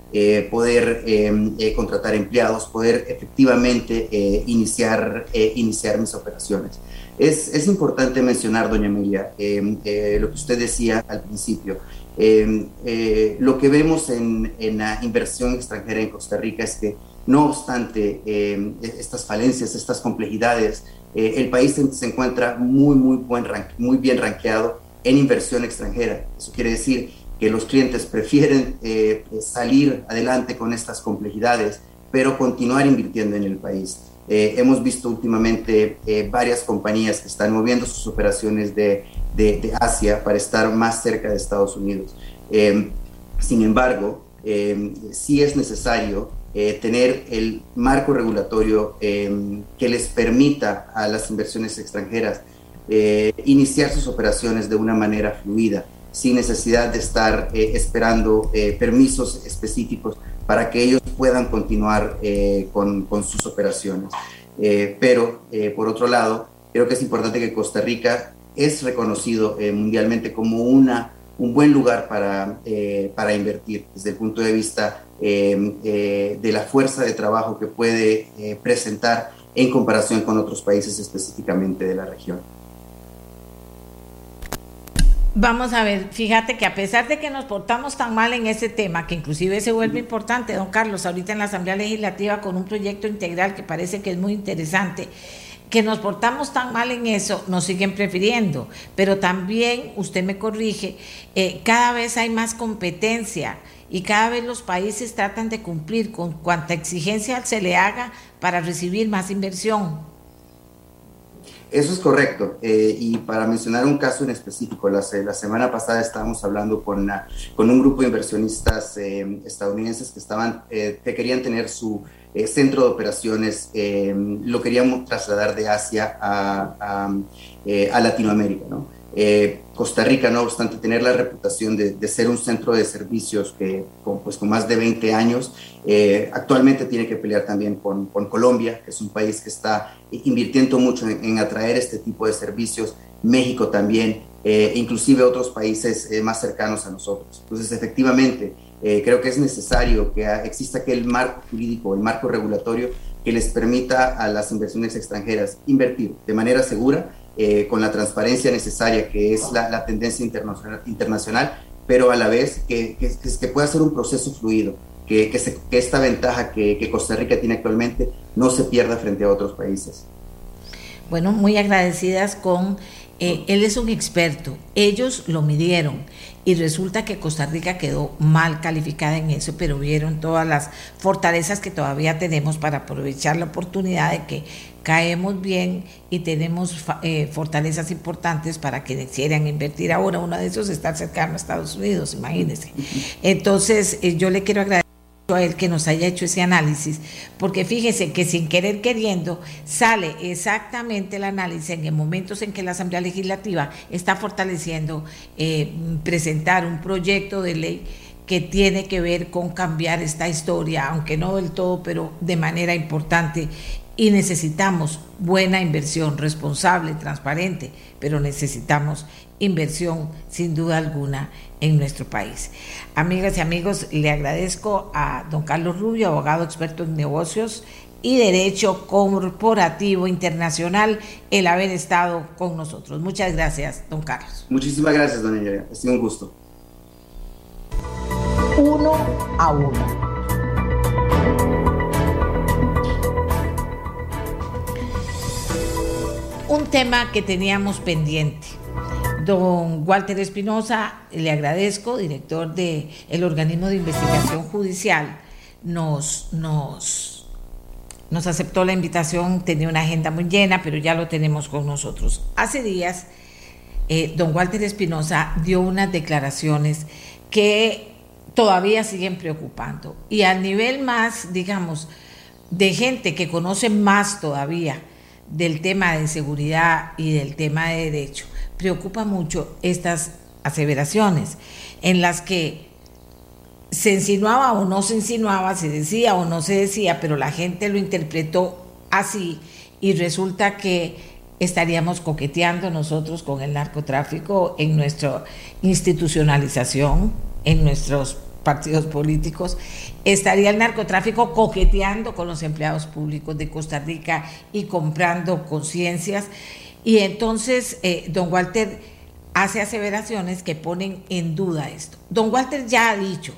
poder em, contratar empleados, poder efectivamente iniciar, iniciar mis operaciones? Es, importante mencionar, doña Emilia, em, eh, lo que usted decía al principio. Em, eh, lo que vemos en, la inversión extranjera en Costa Rica es que, no obstante em, estas falencias, estas complejidades, eh, el país se, encuentra muy, muy, buen muy bien rankeado en inversión extranjera. Eso quiere decir que los clientes prefieren salir adelante con estas complejidades, pero continuar invirtiendo en el país. Eh, hemos visto últimamente eh, varias compañías que están moviendo sus operaciones de, de, Asia para estar más cerca de Estados Unidos. Eh, sin embargo, sí es necesario tener el marco regulatorio que les permita a las inversiones extranjeras iniciar sus operaciones de una manera fluida, sin necesidad de estar esperando permisos específicos para que ellos puedan continuar eh, con, con, sus operaciones. Eh, pero, eh, por otro lado, creo que es importante que Costa Rica es reconocido mundialmente como una, un buen lugar para, para invertir desde el punto de vista de la fuerza de trabajo que puede presentar en comparación con otros países específicamente de la región. Vamos a ver, fíjate que a pesar de que nos portamos tan mal en ese tema, que inclusive se vuelve importante, don Carlos, ahorita en la Asamblea Legislativa con un proyecto integral que parece que es muy interesante, que nos portamos tan mal en eso, nos siguen prefiriendo. Pero también, usted me corrige, eh, cada vez hay más competencia y cada vez los países tratan de cumplir con cuanta exigencia se le haga para recibir más inversión. Eso es correcto. Eh, y para mencionar un caso en específico, la, la semana pasada estábamos hablando con, un grupo de inversionistas eh, estadounidenses que, estaban, eh, que querían tener su centro de operaciones, lo querían trasladar de Asia a, a, a Latinoamérica. ¿no? Eh, Costa Rica, no obstante tener la reputación de, ser un centro de servicios que, con, pues, con más de 20 años, eh, actualmente tiene que pelear también con, Colombia, que es un país que está invirtiendo mucho en, atraer este tipo de servicios, México también, eh, inclusive otros países más cercanos a nosotros. Entonces, efectivamente, creo que es necesario que exista aquel marco jurídico, el marco regulatorio que les permita a las inversiones extranjeras invertir de manera segura eh, con la transparencia necesaria que es la, tendencia internacional, internacional, pero a la vez que, que, pueda ser un proceso fluido, que, esta ventaja que, Costa Rica tiene actualmente no se pierda frente a otros países. bueno, muy agradecidas con eh, él es un experto, ellos lo midieron y resulta que Costa Rica quedó mal calificada en eso, pero vieron todas las fortalezas que todavía tenemos para aprovechar la oportunidad de que caemos bien y tenemos eh, fortalezas importantes para que quieran invertir ahora. Uno de esos está cercano a Estados Unidos, imagínense. Entonces, eh, yo le quiero agradecer a él que nos haya hecho ese análisis, porque fíjese que sin querer queriendo sale exactamente el análisis en momentos en que la Asamblea Legislativa está fortaleciendo eh, presentar un proyecto de ley que tiene que ver con cambiar esta historia, aunque no del todo, pero de manera importante. Y necesitamos buena inversión, responsable, transparente, pero necesitamos inversión sin duda alguna en nuestro país. Amigas y amigos, le agradezco a don Carlos Rubio, abogado experto en negocios y derecho corporativo internacional, el haber estado con nosotros. Muchas gracias, don Carlos. Muchísimas gracias, doña Yaya. Ha sido un gusto. Uno a uno. Un tema que teníamos pendiente Don Walter Espinosa, le agradezco, director del el organismo de investigación judicial, nos, aceptó la invitación, tenía una agenda muy llena, pero ya lo tenemos con nosotros. Hace días, eh, don Walter Espinosa dio unas declaraciones que todavía siguen preocupando. Y a nivel más, digamos, de gente que conoce más todavía del tema de seguridad y del tema de derecho, preocupa mucho estas aseveraciones en las que se insinuaba o no se insinuaba, se decía o no se decía, pero la gente lo interpretó así y resulta que estaríamos coqueteando nosotros con el narcotráfico en nuestra institucionalización, en nuestros partidos políticos, estaría el narcotráfico coqueteando con los empleados públicos de Costa Rica y comprando conciencias. Y entonces eh, don Walter hace aseveraciones que ponen en duda esto. Don Walter ya ha dicho,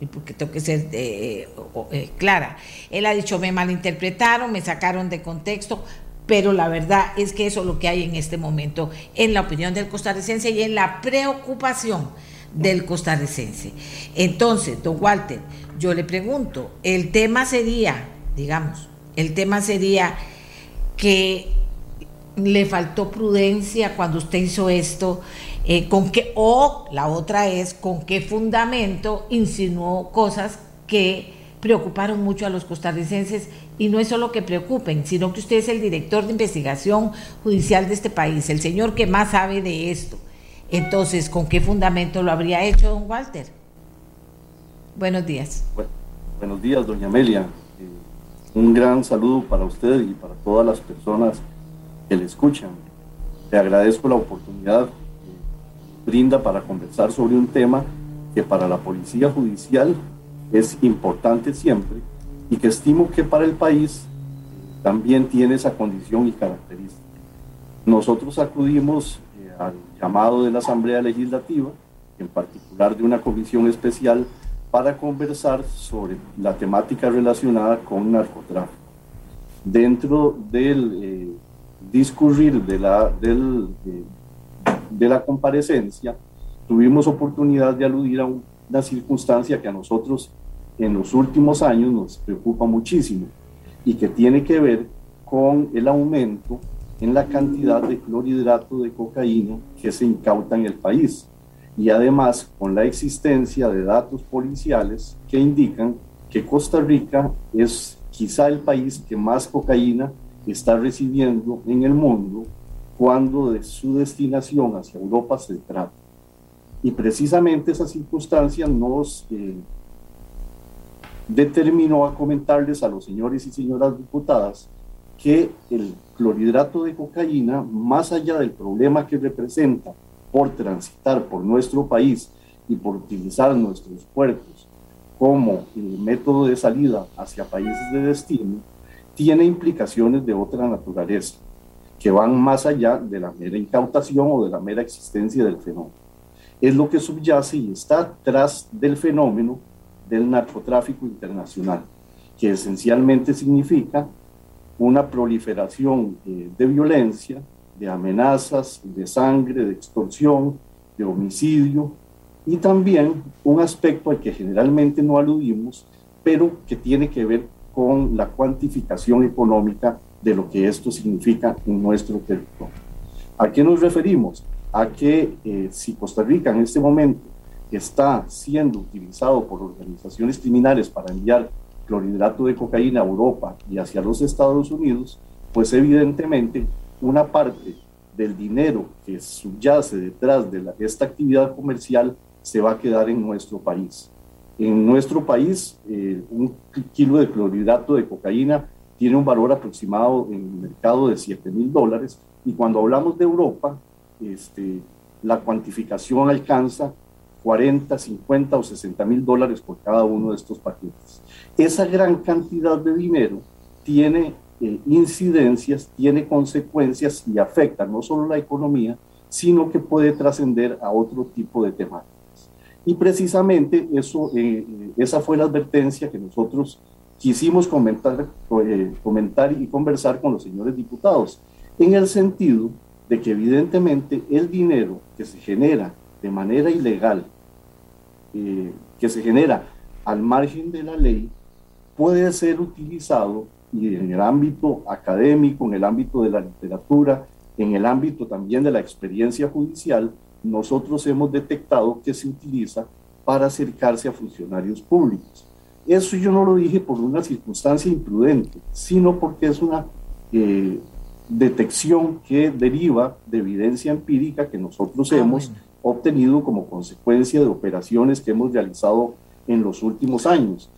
y porque tengo que ser eh, eh, clara, él ha dicho, me malinterpretaron, me sacaron de contexto, pero la verdad es que eso es lo que hay en este momento en la opinión del costarricense y en la preocupación del costarricense. Entonces, don Walter, yo le pregunto, el tema sería, digamos, el tema sería que le faltó prudencia cuando usted hizo esto, eh, con qué, o la otra es con qué fundamento insinuó cosas que preocuparon mucho a los costarricenses y no es solo que preocupen, sino que usted es el director de investigación judicial de este país, el señor que más sabe de esto. Entonces, ¿con qué fundamento lo habría hecho don Walter? Buenos días. buenos días, doña Amelia. Eh, un gran saludo para usted y para todas las personas que le escuchan. Le agradezco la oportunidad que brinda para conversar sobre un tema que para la Policía Judicial es importante siempre y que estimo que para el país también tiene esa condición y característica. Nosotros acudimos eh, al llamado de la Asamblea Legislativa, en particular de una comisión especial, para conversar sobre la temática relacionada con narcotráfico. Dentro del eh, discurrir de la, de, la comparecencia, tuvimos oportunidad de aludir a una circunstancia que a nosotros en los últimos años nos preocupa muchísimo y que tiene que ver con el aumento en la cantidad de clorhidrato de cocaína que se incauta en el país y además con la existencia de datos policiales que indican que Costa Rica es quizá el país que más cocaína está recibiendo en el mundo cuando de su destinación hacia Europa se trata. Y precisamente esa circunstancia nos eh, determinó a comentarles a los señores y señoras diputadas que el clorhidrato de cocaína, más allá del problema que representa por transitar por nuestro país y por utilizar nuestros puertos como método de salida hacia países de destino, tiene implicaciones de otra naturaleza, que van más allá de la mera incautación o de la mera existencia del fenómeno. Es lo que subyace y está tras del fenómeno del narcotráfico internacional, que esencialmente significa una proliferación eh, de violencia, de amenazas, de sangre, de extorsión, de homicidio y también un aspecto al que generalmente no aludimos, pero que tiene que ver con la cuantificación económica de lo que esto significa en nuestro territorio. ¿A qué nos referimos? A que eh, si Costa Rica en este momento está siendo utilizado por organizaciones criminales para enviar clorhidrato de cocaína a Europa y hacia los Estados Unidos, pues evidentemente una parte del dinero que subyace detrás de, esta actividad comercial se va a quedar en nuestro país. En nuestro país, eh, un kilo de clorhidrato de cocaína tiene un valor aproximado en el mercado de 7 mil dólares y cuando hablamos de Europa, este, la cuantificación alcanza 40, 50 o 60 mil dólares por cada uno de estos paquetes. Esa gran cantidad de dinero tiene eh, incidencias, tiene consecuencias y afecta no solo la economía, sino que puede trascender a otro tipo de temáticas. Y precisamente eso, eh, esa fue la advertencia que nosotros quisimos comentar, eh, comentar y conversar con los señores diputados, en el sentido de que evidentemente el dinero que se genera de manera ilegal, que se genera al margen de la ley, puede ser utilizado y en el ámbito académico, en el ámbito de la literatura, en el ámbito también de la experiencia judicial, nosotros hemos detectado que se utiliza para acercarse a funcionarios públicos. Eso yo no lo dije por una circunstancia imprudente, sino porque es una eh, detección que deriva de evidencia empírica que nosotros ah, hemos obtenido como consecuencia de operaciones que hemos realizado en los últimos años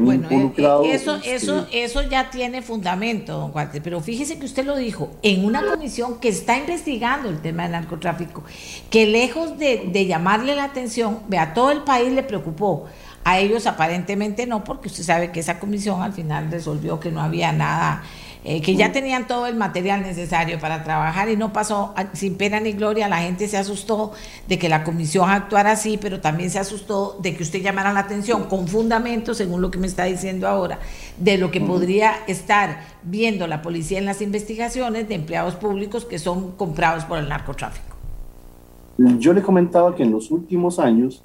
bueno, eh, eh, Eso, este, eso, eso ya tiene fundamento, don Walter, pero fíjese que usted lo dijo, en una comisión que está investigando el tema del narcotráfico, que lejos de, de llamarle la atención, vea, todo el país le preocupó. A ellos aparentemente no, porque usted sabe que esa comisión al final resolvió que no había nada eh, que ya tenían todo el material necesario para trabajar y no pasó sin pena ni gloria. La gente se asustó de que la comisión actuara así, pero también se asustó de que usted llamara la atención con fundamento, según lo que me está diciendo ahora, de lo que podría estar viendo la policía en las investigaciones de empleados públicos que son comprados por el narcotráfico. Yo le comentaba que en los últimos años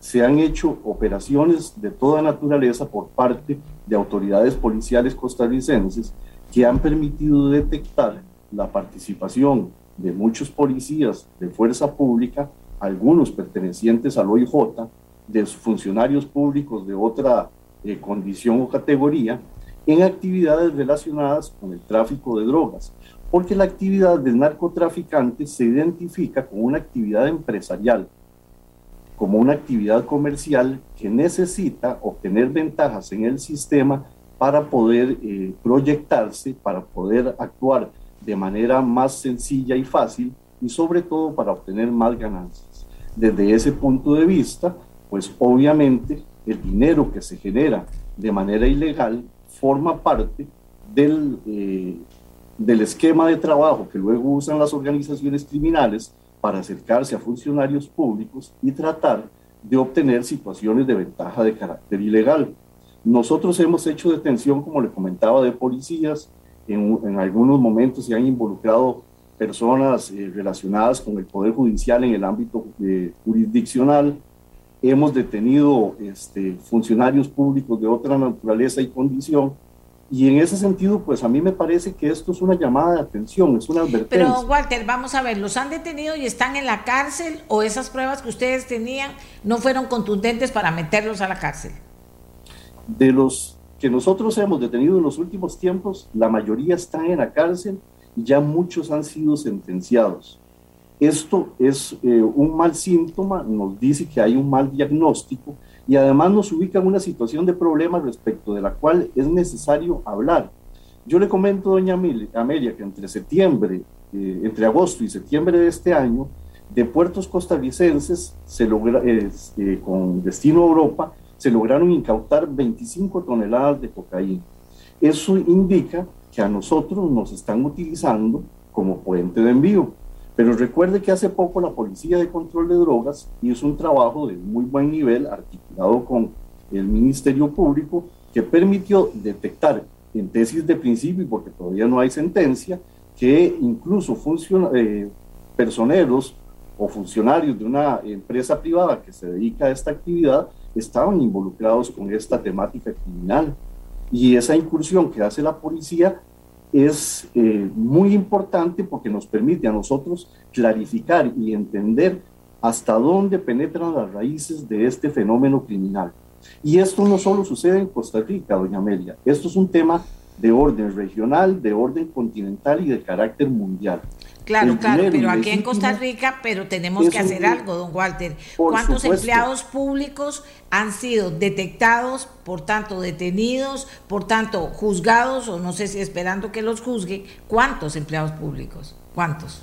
se han hecho operaciones de toda naturaleza por parte de autoridades policiales costarricenses que han permitido detectar la participación de muchos policías de fuerza pública, algunos pertenecientes al OIJ, de funcionarios públicos de otra eh, condición o categoría, en actividades relacionadas con el tráfico de drogas, porque la actividad del narcotraficante se identifica como una actividad empresarial, como una actividad comercial que necesita obtener ventajas en el sistema para poder eh, proyectarse, para poder actuar de manera más sencilla y fácil y sobre todo para obtener más ganancias. Desde ese punto de vista, pues obviamente el dinero que se genera de manera ilegal forma parte del, eh, del esquema de trabajo que luego usan las organizaciones criminales para acercarse a funcionarios públicos y tratar de obtener situaciones de ventaja de carácter ilegal. Nosotros hemos hecho detención, como le comentaba, de policías. En, algunos momentos se han involucrado personas eh, relacionadas con el Poder Judicial en el ámbito eh, jurisdiccional. Hemos detenido este, funcionarios públicos de otra naturaleza y condición. Y en ese sentido, pues a mí me parece que esto es una llamada de atención, es una advertencia. Pero Walter, vamos a ver, ¿los han detenido y están en la cárcel o esas pruebas que ustedes tenían no fueron contundentes para meterlos a la cárcel? De los que nosotros hemos detenido en los últimos tiempos, la mayoría están en la cárcel y ya muchos han sido sentenciados. Esto es eh, un mal síntoma, nos dice que hay un mal diagnóstico y además nos ubica en una situación de problema respecto de la cual es necesario hablar. Yo le comento, doña Amelia, que entre septiembre, eh, entre agosto y septiembre de este año, de puertos costarricenses se logra, eh, con destino a Europa, se lograron incautar 25 toneladas de cocaína. Eso indica que a nosotros nos están utilizando como puente de envío. Pero recuerde que hace poco la Policía de Control de Drogas hizo un trabajo de muy buen nivel articulado con el Ministerio Público que permitió detectar en tesis de principio, porque todavía no hay sentencia, que incluso eh, personeros o funcionarios de una empresa privada que se dedica a esta actividad estaban involucrados con esta temática criminal. Y esa incursión que hace la policía es eh, muy importante porque nos permite a nosotros clarificar y entender hasta dónde penetran las raíces de este fenómeno criminal. Y esto no solo sucede en Costa Rica, doña Amelia, esto es un tema de orden regional, de orden continental y de carácter mundial. Claro, claro, pero aquí en Costa Rica, pero tenemos que hacer algo, don Walter. ¿Cuántos empleados públicos han sido detectados, por tanto detenidos, por tanto juzgados, o no sé si esperando que los juzgue? ¿Cuántos empleados públicos? ¿Cuántos?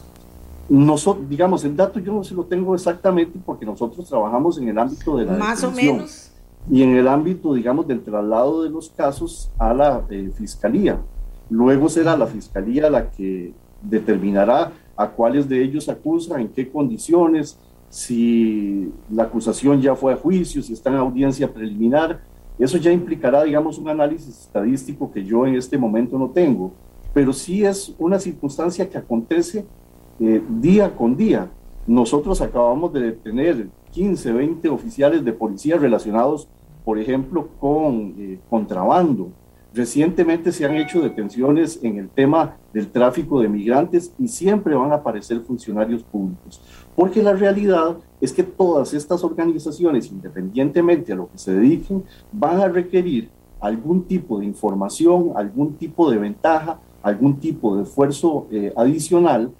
Nosotros, digamos, el dato yo no se lo tengo exactamente porque nosotros trabajamos en el ámbito de la... Más o menos. Y en el ámbito, digamos, del traslado de los casos a la eh, fiscalía. Luego será la fiscalía la que determinará a cuáles de ellos acusan, en qué condiciones, si la acusación ya fue a juicio, si está en audiencia preliminar. Eso ya implicará, digamos, un análisis estadístico que yo en este momento no tengo, pero sí es una circunstancia que acontece eh, día con día. Nosotros acabamos de tener 15, 20 oficiales de policía relacionados, por ejemplo, con eh, contrabando, Recientemente se han hecho detenciones en el tema del tráfico de migrantes y siempre van a aparecer funcionarios públicos, porque la realidad es que todas estas organizaciones, independientemente a lo que se dediquen, van a requerir algún tipo de información, algún tipo de ventaja, algún tipo de esfuerzo eh, adicional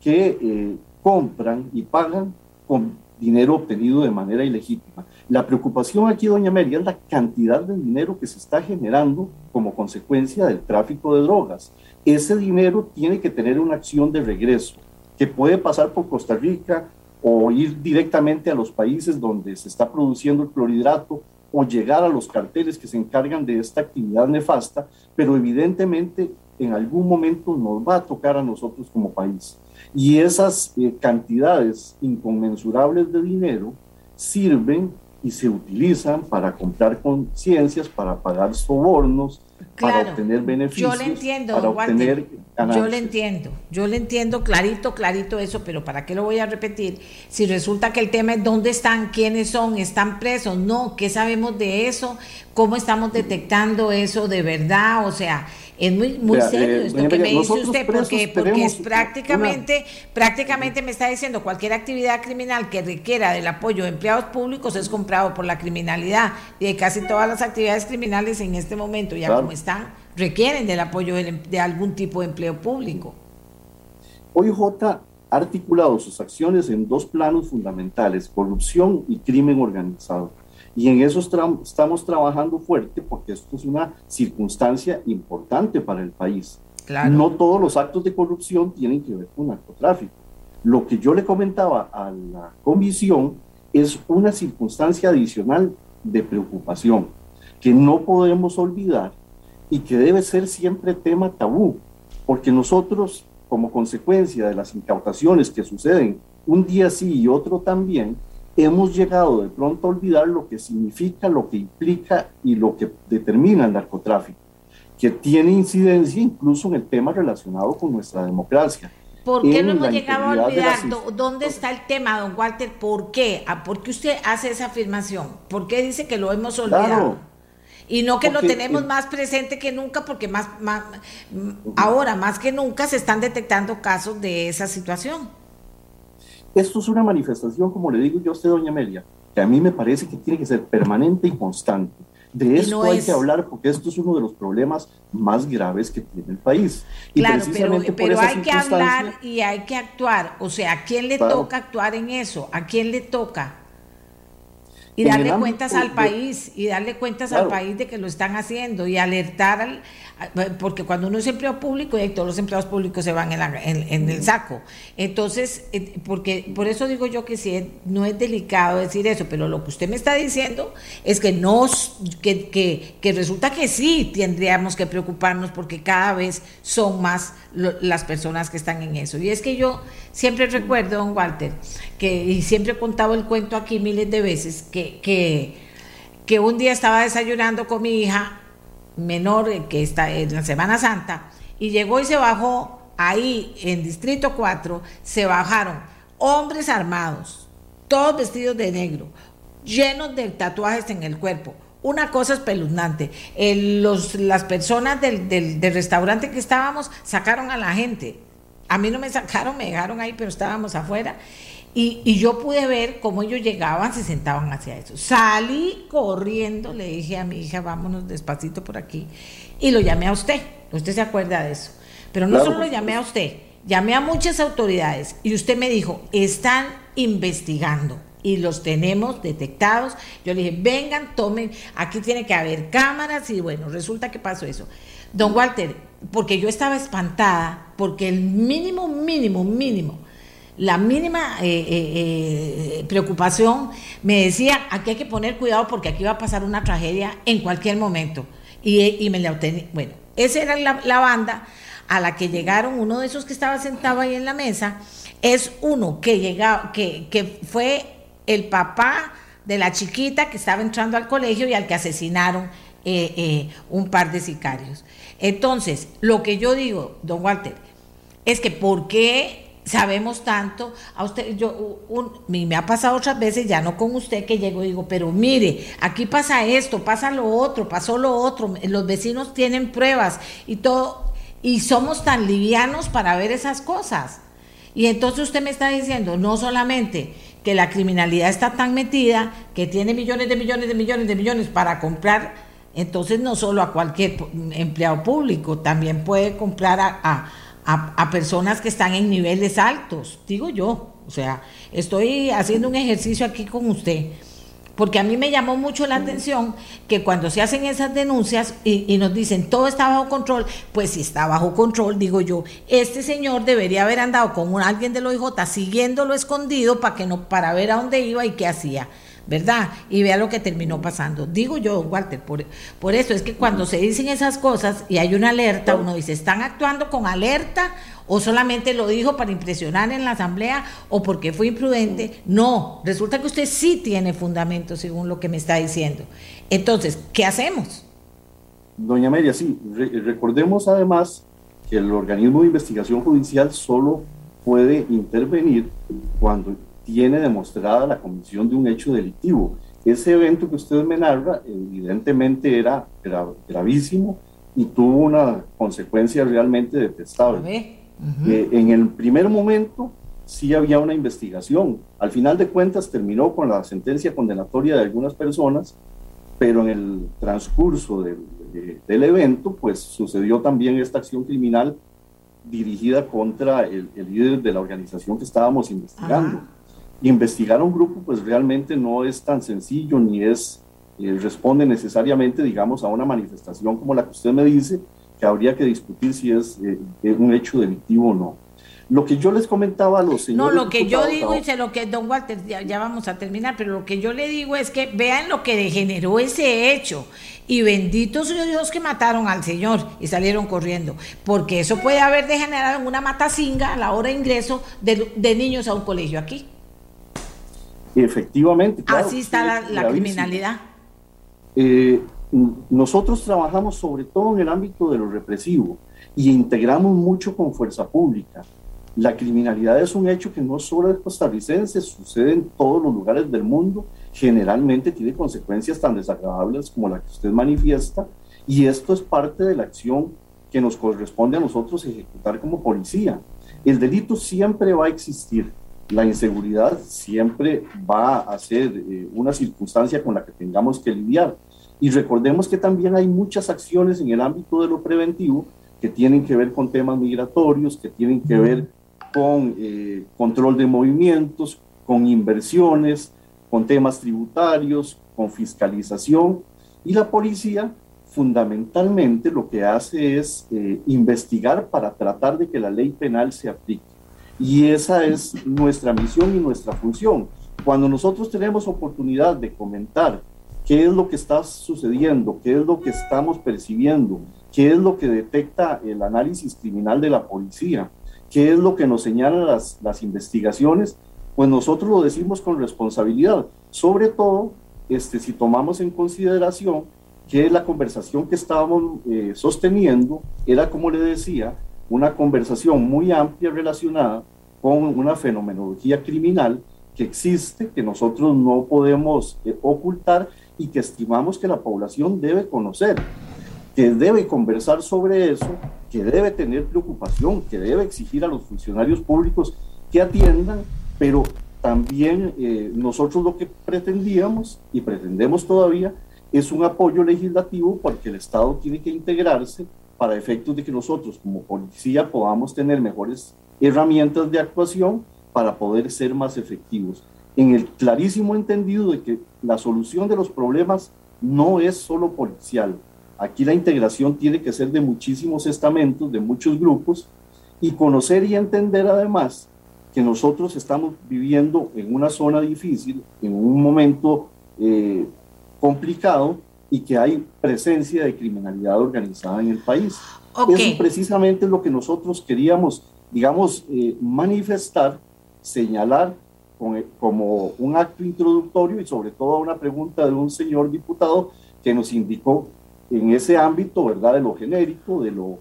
que eh, compran y pagan con dinero obtenido de manera ilegítima. La preocupación aquí, doña María, es la cantidad de dinero que se está generando como consecuencia del tráfico de drogas. Ese dinero tiene que tener una acción de regreso, que puede pasar por Costa Rica o ir directamente a los países donde se está produciendo el clorhidrato o llegar a los carteles que se encargan de esta actividad nefasta, pero evidentemente en algún momento nos va a tocar a nosotros como país. Y esas eh, cantidades inconmensurables de dinero sirven y se utilizan para comprar conciencias, para pagar sobornos, para obtener beneficios. Yo le entiendo, para obtener Yo le entiendo, yo le entiendo clarito, clarito eso, pero ¿para qué lo voy a repetir? Si resulta que el tema es dónde están, quiénes son, están presos, no, ¿qué sabemos de eso? ¿Cómo estamos detectando eso de verdad? O sea, es muy, muy serio eh, esto que me dice usted, porque, porque es prácticamente, prácticamente me está diciendo cualquier actividad criminal que requiera del apoyo de empleados públicos es comprado por la criminalidad. Y casi todas las actividades criminales en este momento, ya como están, requieren del apoyo de, em, de algún tipo de empleo público. OIJ ha articulado sus acciones en dos planos fundamentales, corrupción y crimen organizado. Y en eso estamos trabajando fuerte porque esto es una circunstancia importante para el país. No todos los actos de corrupción tienen que ver con narcotráfico. Lo que yo le comentaba a la comisión es una circunstancia adicional de preocupación que no podemos olvidar y que debe ser siempre tema tabú, porque nosotros, como consecuencia de las incautaciones que suceden un día sí y otro también, hemos llegado de pronto a olvidar lo que significa, lo que implica y lo que determina el narcotráfico, que tiene incidencia incluso en el tema relacionado con nuestra democracia. ¿Por qué no hemos llegado a olvidar dónde está el tema, don Walter? ¿Por qué? ¿Por qué usted hace esa afirmación? ¿Por qué dice que lo hemos olvidado? Y no que lo tenemos más presente que nunca, porque más, más ahora más que nunca se están detectando casos de esa situación. Esto es una manifestación, como le digo yo a usted, doña Amelia, que a mí me parece que tiene que ser permanente y constante. De esto hay que hablar porque esto es uno de los problemas más graves que tiene el país. Y claro, pero, hay que hablar y hay que actuar. O sea, ¿a quién le toca actuar en eso? ¿A quién le toca? Y darle cuentas al país, y darle cuentas al país de que lo están haciendo y alertar al, porque cuando uno es empleado público y todos los empleados públicos se van en, el saco. Entonces, eh, porque por eso digo yo que sí, no es delicado decir eso, pero lo que usted me está diciendo es que no, que, que, que resulta que sí tendríamos que preocuparnos porque cada vez son más las personas que están en eso. Y es que yo siempre recuerdo, don Walter, que y siempre he contado el cuento aquí miles de veces, que, que, que un día estaba desayunando con mi hija menor que está en la Semana Santa y llegó y se bajó ahí en Distrito 4, se bajaron hombres armados, todos vestidos de negro, llenos de tatuajes en el cuerpo. Una cosa espeluznante. los, las personas del, del, del restaurante que estábamos sacaron a la gente. A mí no me sacaron, me dejaron ahí, pero estábamos afuera. Y, yo pude ver cómo ellos llegaban, se sentaban hacia eso. Salí corriendo, le dije a mi hija, vámonos despacito por aquí. Y lo llamé a usted. Usted se acuerda de eso. Pero no solo lo llamé a usted, llamé a muchas autoridades. Y usted me dijo, están investigando y los tenemos detectados. Yo le dije, vengan, tomen, aquí tiene que haber cámaras y bueno, resulta que pasó eso. Don Walter, porque yo estaba espantada, porque el mínimo, mínimo, mínimo la mínima eh, eh, eh, preocupación me decía, aquí hay que poner cuidado porque aquí va a pasar una tragedia en cualquier momento. Y, me la obtenía. Bueno, esa era la, banda a la que llegaron, uno de esos que estaba sentado ahí en la mesa, es uno que, llegaba, que, que fue el papá de la chiquita que estaba entrando al colegio y al que asesinaron un par de sicarios. Entonces, lo que yo digo, don Walter, es que ¿por qué sabemos tanto. A usted, yo, me ha pasado otras veces, ya no con usted, que llego y digo, pero mire, aquí pasa esto, pasa lo otro, pasó lo otro, los vecinos tienen pruebas y todo, y somos tan livianos para ver esas cosas. Y entonces usted me está diciendo, no solamente que la criminalidad está tan metida, que tiene millones de millones de millones de millones para comprar, entonces no solo a cualquier empleado público, también puede comprar a a, personas que están en niveles altos, digo yo. O sea, estoy haciendo un ejercicio aquí con usted, porque a mí me llamó mucho la atención que cuando se hacen esas denuncias y, nos dicen todo está bajo control, pues si está bajo control, digo yo, este señor debería haber andado con un, alguien del OIJ siguiéndolo escondido para que no, para ver a dónde iba y qué hacía. ¿Verdad? Y vea lo que terminó pasando. Digo yo, Walter, por, por eso es que cuando se dicen esas cosas y hay una alerta, uno dice, ¿están actuando con alerta o solamente lo dijo para impresionar en la asamblea o porque fue imprudente? No, resulta que usted sí tiene fundamento según lo que me está diciendo. Entonces, ¿qué hacemos? Doña María, sí, recordemos además que el organismo de investigación judicial solo puede intervenir cuando tiene demostrada la comisión de un hecho delictivo. Ese evento que usted me narra, evidentemente era gravísimo y tuvo una consecuencia realmente detestable. Eh, en el primer momento sí había una investigación. Al final de cuentas terminó con la sentencia condenatoria de algunas personas, pero en el transcurso del, evento, pues sucedió también esta acción criminal dirigida contra el, líder de la organización que estábamos investigando investigar a un grupo pues realmente no es tan sencillo ni es, eh, responde necesariamente, digamos, a una manifestación como la que usted me dice, que habría que discutir si es, eh, un hecho delictivo o no. Lo que yo les comentaba a los señores. No, lo que yo digo, y sé lo que, don Walter, ya, ya, vamos a terminar, pero lo que yo le digo es que vean lo que degeneró ese hecho. Y benditos Dios que mataron al Señor y salieron corriendo. Porque eso puede haber degenerado en una matacinga a la hora de ingreso de, de niños a un colegio aquí. Efectivamente. Así está la, criminalidad. Eh, nosotros trabajamos sobre todo en el ámbito de lo represivo y integramos mucho con fuerza pública. La criminalidad es un hecho que no solo es costarricense, sucede en todos los lugares del mundo, generalmente tiene consecuencias tan desagradables como la que usted manifiesta, y esto es parte de la acción que nos corresponde a nosotros ejecutar como policía. El delito siempre va a existir, la inseguridad siempre va a ser eh, una circunstancia con la que tengamos que lidiar. Y recordemos que también hay muchas acciones en el ámbito de lo preventivo que tienen que ver con temas migratorios, que tienen que ver con eh, control de movimientos, con inversiones, con temas tributarios, con fiscalización. Y la policía fundamentalmente lo que hace es eh, investigar para tratar de que la ley penal se aplique. Y esa es nuestra misión y nuestra función. Cuando nosotros tenemos oportunidad de comentar qué es lo que está sucediendo, qué es lo que estamos percibiendo, qué es lo que detecta el análisis criminal de la policía, qué es lo que nos señalan las, las investigaciones, pues nosotros lo decimos con responsabilidad, sobre todo este, si tomamos en consideración que la conversación que estábamos eh, sosteniendo era, como le decía, una conversación muy amplia relacionada con una fenomenología criminal que existe, que nosotros no podemos eh, ocultar y que estimamos que la población debe conocer, que debe conversar sobre eso, que debe tener preocupación, que debe exigir a los funcionarios públicos que atiendan, pero también eh, nosotros lo que pretendíamos y pretendemos todavía es un apoyo legislativo porque el Estado tiene que integrarse para efectos de que nosotros como policía podamos tener mejores herramientas de actuación para poder ser más efectivos. En el clarísimo entendido de que la solución de los problemas no es solo policial. Aquí la integración tiene que ser de muchísimos estamentos, de muchos grupos, y conocer y entender además que nosotros estamos viviendo en una zona difícil, en un momento eh, complicado y que hay presencia de criminalidad organizada en el país. Eso precisamente es lo que nosotros queríamos, digamos, eh, manifestar, señalar como un acto introductorio y sobre todo una pregunta de un señor diputado que nos indicó en ese ámbito, ¿verdad?, de lo genérico, de lo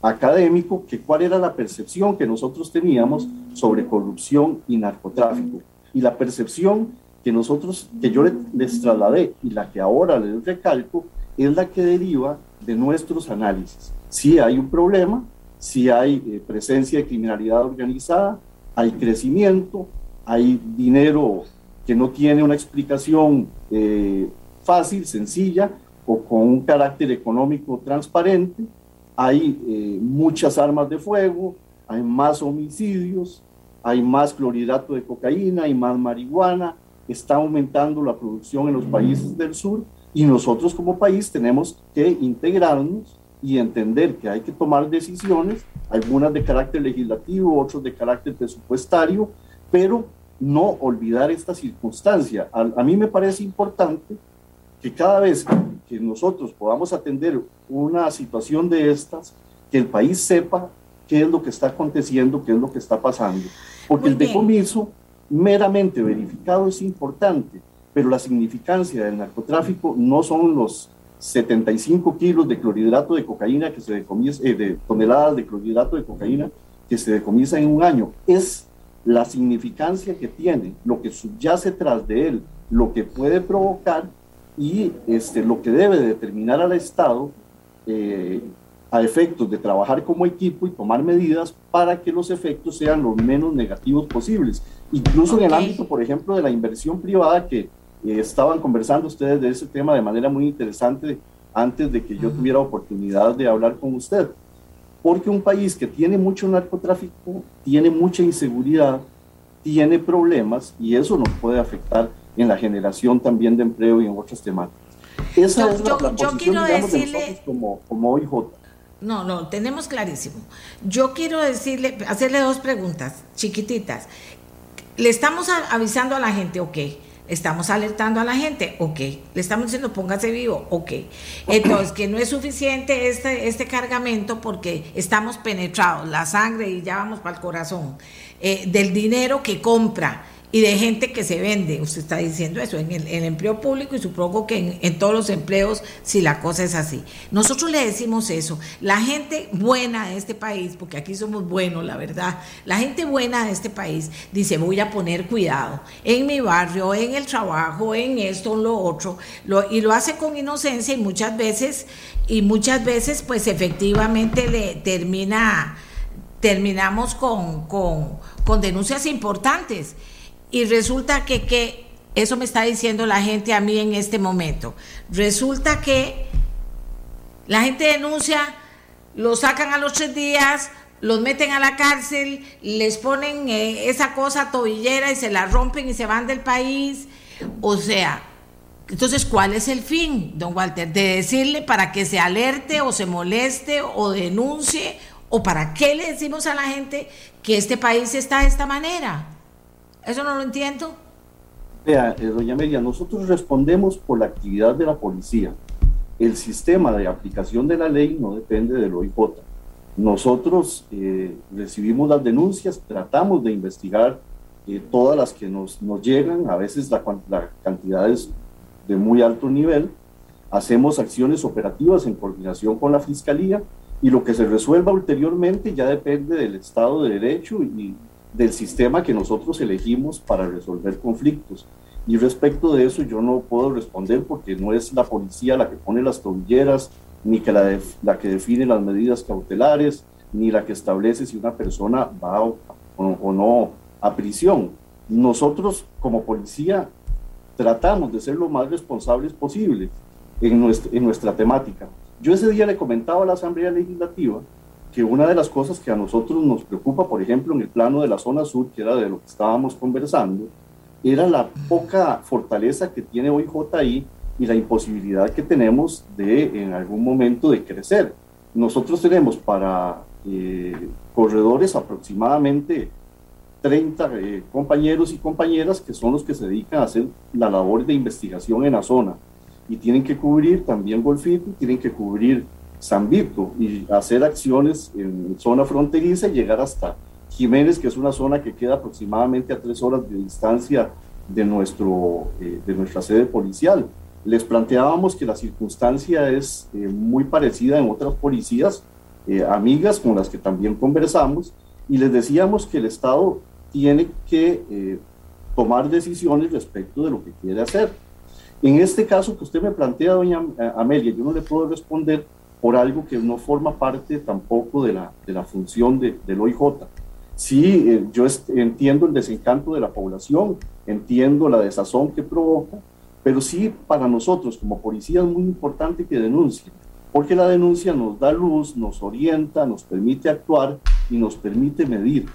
académico, que cuál era la percepción que nosotros teníamos sobre corrupción y narcotráfico. Y la percepción que nosotros, que yo les trasladé y la que ahora les recalco, es la que deriva de nuestros análisis. Si hay un problema, si hay eh, presencia de criminalidad organizada, hay crecimiento, hay dinero que no tiene una explicación eh, fácil, sencilla o con un carácter económico transparente, hay eh, muchas armas de fuego, hay más homicidios, hay más clorhidrato de cocaína, hay más marihuana, está aumentando la producción en los países del sur y nosotros como país tenemos que integrarnos y entender que hay que tomar decisiones, algunas de carácter legislativo, otras de carácter presupuestario, pero no olvidar esta circunstancia. A, a mí me parece importante que cada vez que nosotros podamos atender una situación de estas, que el país sepa qué es lo que está aconteciendo, qué es lo que está pasando. Porque el decomiso meramente verificado es importante, pero la significancia del narcotráfico no son los 75 kilos de clorhidrato de cocaína que se decomisa, eh, de toneladas de clorhidrato de cocaína que se decomisa en un año, es la significancia que tiene, lo que subyace tras de él, lo que puede provocar y este, lo que debe determinar al Estado eh, a efectos de trabajar como equipo y tomar medidas para que los efectos sean los menos negativos posibles. Incluso en el ámbito, por ejemplo, de la inversión privada, que eh, estaban conversando ustedes de ese tema de manera muy interesante antes de que yo tuviera oportunidad de hablar con usted. Porque un país que tiene mucho narcotráfico, tiene mucha inseguridad, tiene problemas y eso nos puede afectar en la generación también de empleo y en otras temáticas. Esa es la, posición, quiero digamos, decirle, de nosotros como, como OIJ. No, no, tenemos clarísimo. Yo quiero decirle, hacerle dos preguntas chiquititas. Le estamos avisando a la gente, ok. Estamos alertando a la gente, ok. Le estamos diciendo póngase vivo, ok. Entonces, que no es suficiente este, este cargamento porque estamos penetrados, la sangre y ya vamos para el corazón, eh, del dinero que compra y de gente que se vende. Usted está diciendo eso en el, empleo público y supongo que en, todos los empleos, si la cosa es así. Nosotros le decimos eso. La gente buena de este país, porque aquí somos buenos, la verdad, la gente buena de este país dice, voy a poner cuidado en mi barrio, en el trabajo, en esto, en lo otro, y lo hace con inocencia y muchas veces, y muchas veces pues efectivamente le termina, terminamos con, con, con denuncias importantes. Y resulta que, que eso me está diciendo la gente a mí en este momento. Resulta que la gente denuncia, lo sacan a los tres días, los meten a la cárcel, les ponen eh, esa cosa tobillera y se la rompen y se van del país. O sea, entonces, ¿cuál es el fin, don Walter? De decirle para que se alerte o se moleste o denuncie o para qué le decimos a la gente que este país está de esta manera. Eso no lo entiendo. Vea, eh, doña Amelia, nosotros respondemos por la actividad de la policía. El sistema de aplicación de la ley no depende del OIJ. Nosotros eh, recibimos las denuncias, tratamos de investigar eh, todas las que nos, nos, llegan, a veces la, la cantidad es de muy alto nivel. hacemos acciones operativas en coordinación con la Fiscalía y lo que se resuelva ulteriormente ya depende del Estado de Derecho y del sistema que nosotros elegimos para resolver conflictos. Y respecto de eso yo no puedo responder porque no es la policía la que pone las tobilleras, ni que la, que define las medidas cautelares, ni la que establece si una persona va o, no a prisión. Nosotros como policía tratamos de ser lo más responsables posible en nuestra temática. Yo ese día le comentaba a la Asamblea Legislativa que una de las cosas que a nosotros nos preocupa, por ejemplo, en el plano de la zona sur, que era de lo que estábamos conversando, era la poca fortaleza que tiene hoy JI y la imposibilidad que tenemos de en algún momento de crecer. Nosotros tenemos para eh, corredores aproximadamente 30 eh, compañeros y compañeras que son los que se dedican a hacer la labor de investigación en la zona y tienen que cubrir también Golfito, tienen que cubrir San Vito y hacer acciones en zona fronteriza y llegar hasta Jiménez, que es una zona que queda aproximadamente a tres horas de distancia de, nuestro, eh, de nuestra sede policial. Les planteábamos que la circunstancia es eh, muy parecida en otras policías, eh, amigas con las que también conversamos, y les decíamos que el Estado tiene que tomar decisiones respecto de lo que quiere hacer. En este caso que usted me plantea, doña Amelia, yo no le puedo responder por algo que no forma parte tampoco de la, de la función de, del OIJ. Sí, eh, yo entiendo el desencanto de la población, entiendo la desazón que provoca, pero sí para nosotros como policía es muy importante que denuncien, porque la denuncia nos da luz, nos orienta, nos permite actuar y nos permite medir.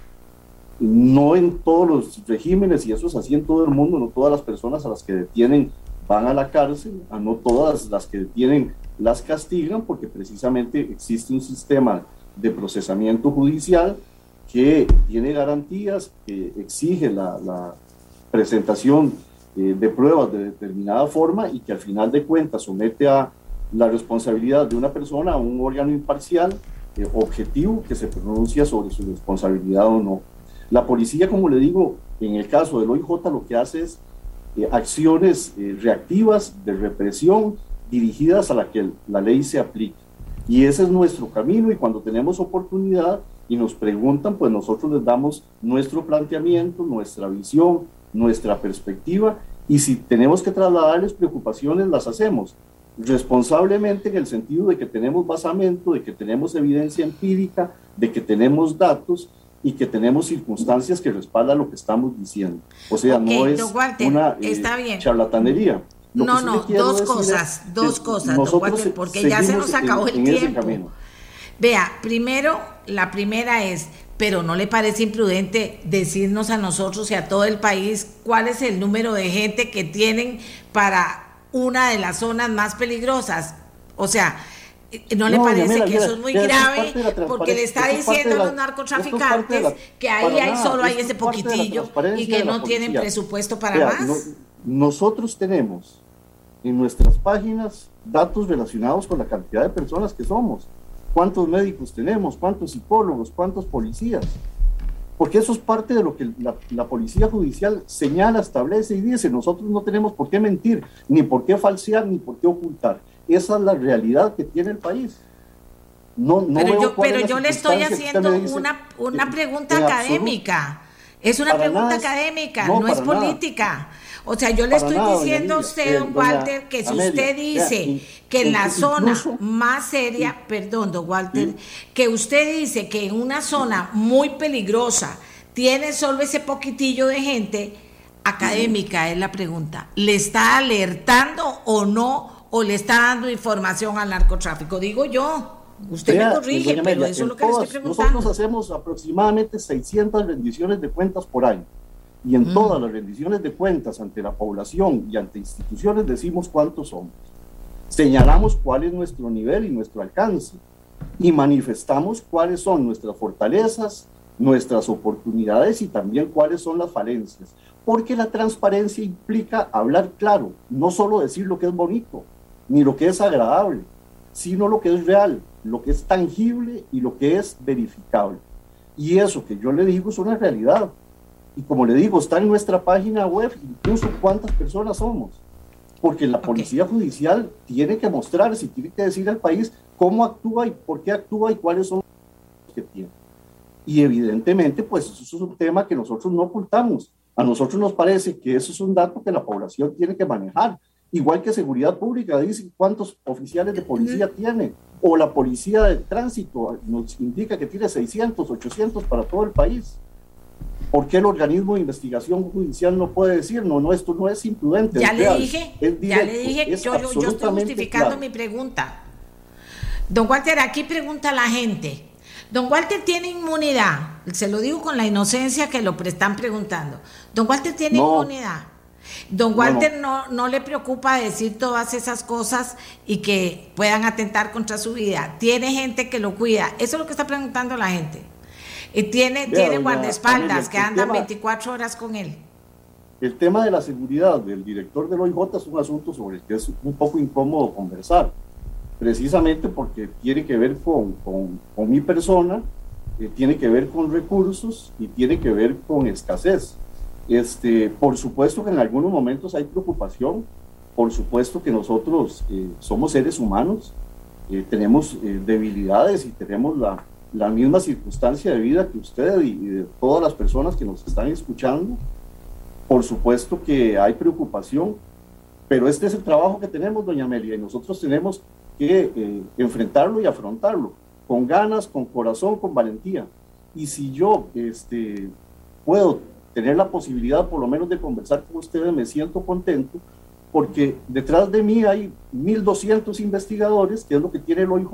No en todos los regímenes, y eso es así en todo el mundo, no todas las personas a las que detienen van a la cárcel, a no todas las que detienen las castigan, porque precisamente existe un sistema de procesamiento judicial que tiene garantías, que exige la, presentación eh, de pruebas de determinada forma y que al final de cuentas somete a la responsabilidad de una persona a un órgano imparcial, eh, objetivo, que se pronuncia sobre su responsabilidad o no. La policía, como le digo, en el caso del OIJ lo que hace es eh, acciones reactivas de represión dirigidas a la que la ley se aplique. Y ese es nuestro camino y cuando tenemos oportunidad y nos preguntan, pues nosotros les damos nuestro planteamiento, nuestra visión, nuestra perspectiva y si tenemos que trasladarles preocupaciones, las hacemos responsablemente en el sentido de que tenemos basamento, de que tenemos evidencia empírica, de que tenemos datos y que tenemos circunstancias que respaldan lo que estamos diciendo. O sea, no es una eh, charlatanería. No, no, dos cosas, dos cosas, porque ya se nos acabó el tiempo. Vea, primero, la primera es, pero no le parece imprudente decirnos a nosotros y a todo el país cuál es el número de gente que tienen para una de las zonas más peligrosas. O sea, ¿no le parece que eso es muy grave? Porque le está diciendo a los narcotraficantes que ahí hay solo hay ese poquitillo y que no tienen presupuesto para más. nosotros tenemos en nuestras páginas datos relacionados con la cantidad de personas que somos cuántos médicos tenemos, cuántos psicólogos, cuántos policías. Porque eso es parte de lo que la, policía judicial señala, establece y dice. Nosotros no tenemos por qué mentir, ni por qué falsear, ni por qué ocultar. Esa es la realidad que tiene el país. No, no pero yo, pero yo le estoy haciendo una, una pregunta académica. Es una pregunta académica, no, es política. O sea, yo le estoy diciendo a usted, eh, don Walter, que si usted dice que en la zona más seria, perdón, don Walter, que usted dice que en una zona muy peligrosa tiene solo ese poquitillo de gente, académica es la pregunta. ¿Le está alertando o no? ¿O le está dando información al narcotráfico? Digo yo. Usted me corrige, pero eso es lo que le estoy preguntando. Nosotros hacemos aproximadamente 600 rendiciones de cuentas por año y en mm. todas las rendiciones de cuentas ante la población y ante instituciones decimos cuántos somos. Señalamos cuál es nuestro nivel y nuestro alcance y manifestamos cuáles son nuestras fortalezas, nuestras oportunidades y también cuáles son las falencias. Porque la transparencia implica hablar claro, no solo decir lo que es bonito, ni lo que es agradable, sino lo que es real, lo que es tangible y lo que es verificable. Y eso que yo le digo es una realidad. Y como le digo, está en nuestra página web incluso cuántas personas somos. porque la policía judicial tiene que mostrarse, tiene que decir al país cómo actúa y por qué actúa y cuáles son los que tiene. Y evidentemente, pues eso es un tema que nosotros no ocultamos. A nosotros nos parece que eso es un dato que la población tiene que manejar. Igual que seguridad pública, dice cuántos oficiales de policía tiene. O la policía de tránsito nos indica que tiene 600, 800 para todo el país. ¿Por qué el organismo de investigación judicial no puede decir, no, no, esto no es imprudente? Ya le dije, ya le dije, yo, yo, estoy justificando mi pregunta. Don Walter, aquí pregunta la gente. Don Walter tiene inmunidad. Se lo digo con la inocencia que lo están preguntando. Don Walter tiene inmunidad. Don Walter no, no, le preocupa decir todas esas cosas y que puedan atentar contra su vida. Tiene gente que lo cuida. Eso es lo que está preguntando la gente. Y tiene, tiene guardaespaldas que andan 24 horas con él. El tema de la seguridad del director del OIJ es un asunto sobre el que es un poco incómodo conversar, precisamente porque tiene que ver con, con, mi persona, eh, tiene que ver con recursos y tiene que ver con escasez. Este, por supuesto que en algunos momentos hay preocupación, por supuesto que nosotros eh, somos seres humanos, eh, tenemos debilidades y tenemos la, la misma circunstancia de vida que usted y, de todas las personas que nos están escuchando. Por supuesto que hay preocupación, pero este es el trabajo que tenemos, doña Amelia, y nosotros tenemos que eh, enfrentarlo y afrontarlo, con ganas, con corazón, con valentía. Y si yo este, puedo tener la posibilidad por lo menos de conversar con ustedes, me siento contento, porque detrás de mí hay 1.200 investigadores, que es lo que tiene el OIJ,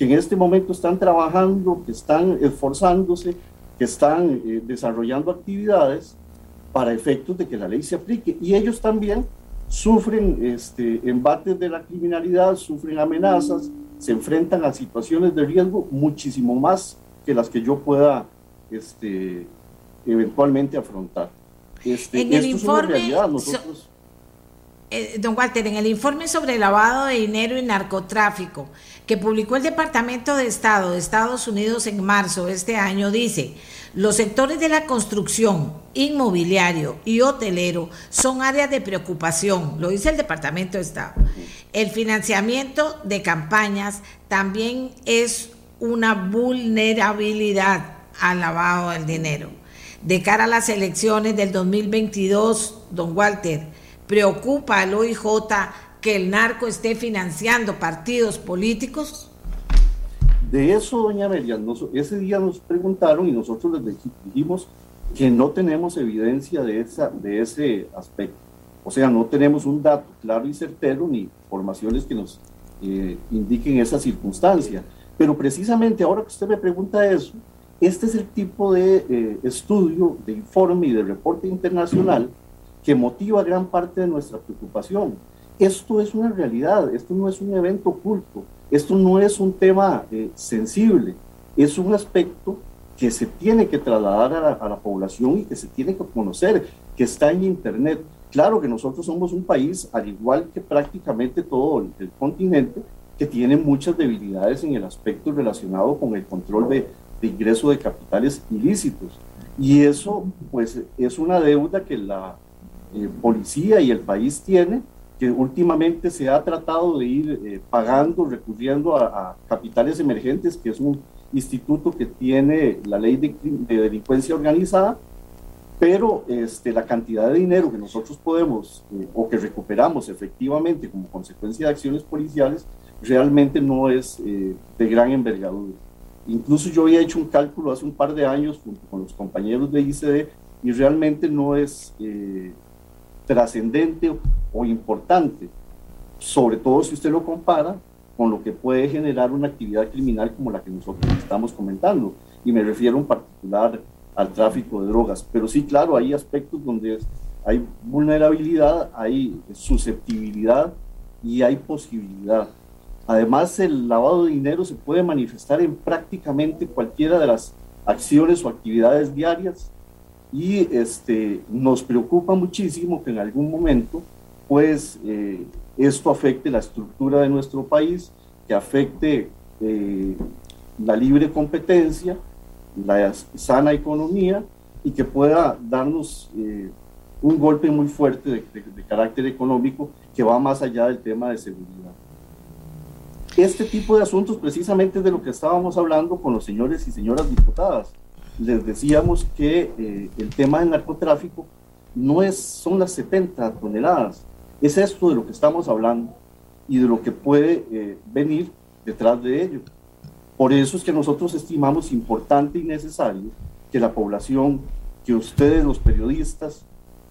que en este momento están trabajando, que están esforzándose, que están eh, desarrollando actividades para efectos de que la ley se aplique. Y ellos también sufren este, embates de la criminalidad, sufren amenazas, se enfrentan a situaciones de riesgo muchísimo más que las que yo pueda este, eventualmente afrontar. Este, en el informe, nosotros, eh, don Walter, en el informe sobre lavado de dinero y narcotráfico que publicó el Departamento de Estado de Estados Unidos en marzo de este año, dice, los sectores de la construcción, inmobiliario y hotelero son áreas de preocupación, lo dice el Departamento de Estado. El financiamiento de campañas también es una vulnerabilidad al lavado del dinero. De cara a las elecciones del 2022, don Walter, ¿Preocupa al OIJ que el narco esté financiando partidos políticos? De eso, doña Amelia, ese día nos preguntaron y nosotros les dijimos que no tenemos evidencia de, esa, de ese aspecto. O sea, no tenemos un dato claro y certero ni informaciones que nos eh, indiquen esa circunstancia. Pero precisamente ahora que usted me pregunta eso, este es el tipo de eh, estudio, de informe y de reporte internacional que motiva gran parte de nuestra preocupación. Esto es una realidad, esto no es un evento oculto, esto no es un tema eh, sensible, es un aspecto que se tiene que trasladar a la, población y que se tiene que conocer, que está en Internet. Claro que nosotros somos un país, al igual que prácticamente todo el, continente, que tiene muchas debilidades en el aspecto relacionado con el control de, de ingreso de capitales ilícitos. Y eso, pues, es una deuda que la eh, policía y el país tiene, que últimamente se ha tratado de ir eh, pagando, recurriendo a, capitales emergentes, que es un instituto que tiene la ley de, delincuencia organizada, pero este, la cantidad de dinero que nosotros podemos eh, o que recuperamos efectivamente como consecuencia de acciones policiales realmente no es de gran envergadura. Incluso yo había hecho un cálculo hace un par de años junto con los compañeros de ICD y realmente no es trascendente o importante, sobre todo si usted lo compara con lo que puede generar una actividad criminal como la que nosotros estamos comentando. Y me refiero en particular al tráfico de drogas. Pero sí, claro, hay aspectos donde hay vulnerabilidad, hay susceptibilidad y hay posibilidad. Además, el lavado de dinero se puede manifestar en prácticamente cualquiera de las acciones o actividades diarias y este, nos preocupa muchísimo que en algún momento pues eh, esto afecte la estructura de nuestro país, que afecte eh, la libre competencia, la sana economía y que pueda darnos eh, un golpe muy fuerte de, carácter económico que va más allá del tema de seguridad. Este tipo de asuntos precisamente es de lo que estábamos hablando con los señores y señoras diputadas. Les decíamos que el tema del narcotráfico no es, son las 70 toneladas, es esto de lo que estamos hablando y de lo que puede eh, venir detrás de ello. Por eso es que nosotros estimamos importante y necesario que la población, que ustedes los periodistas,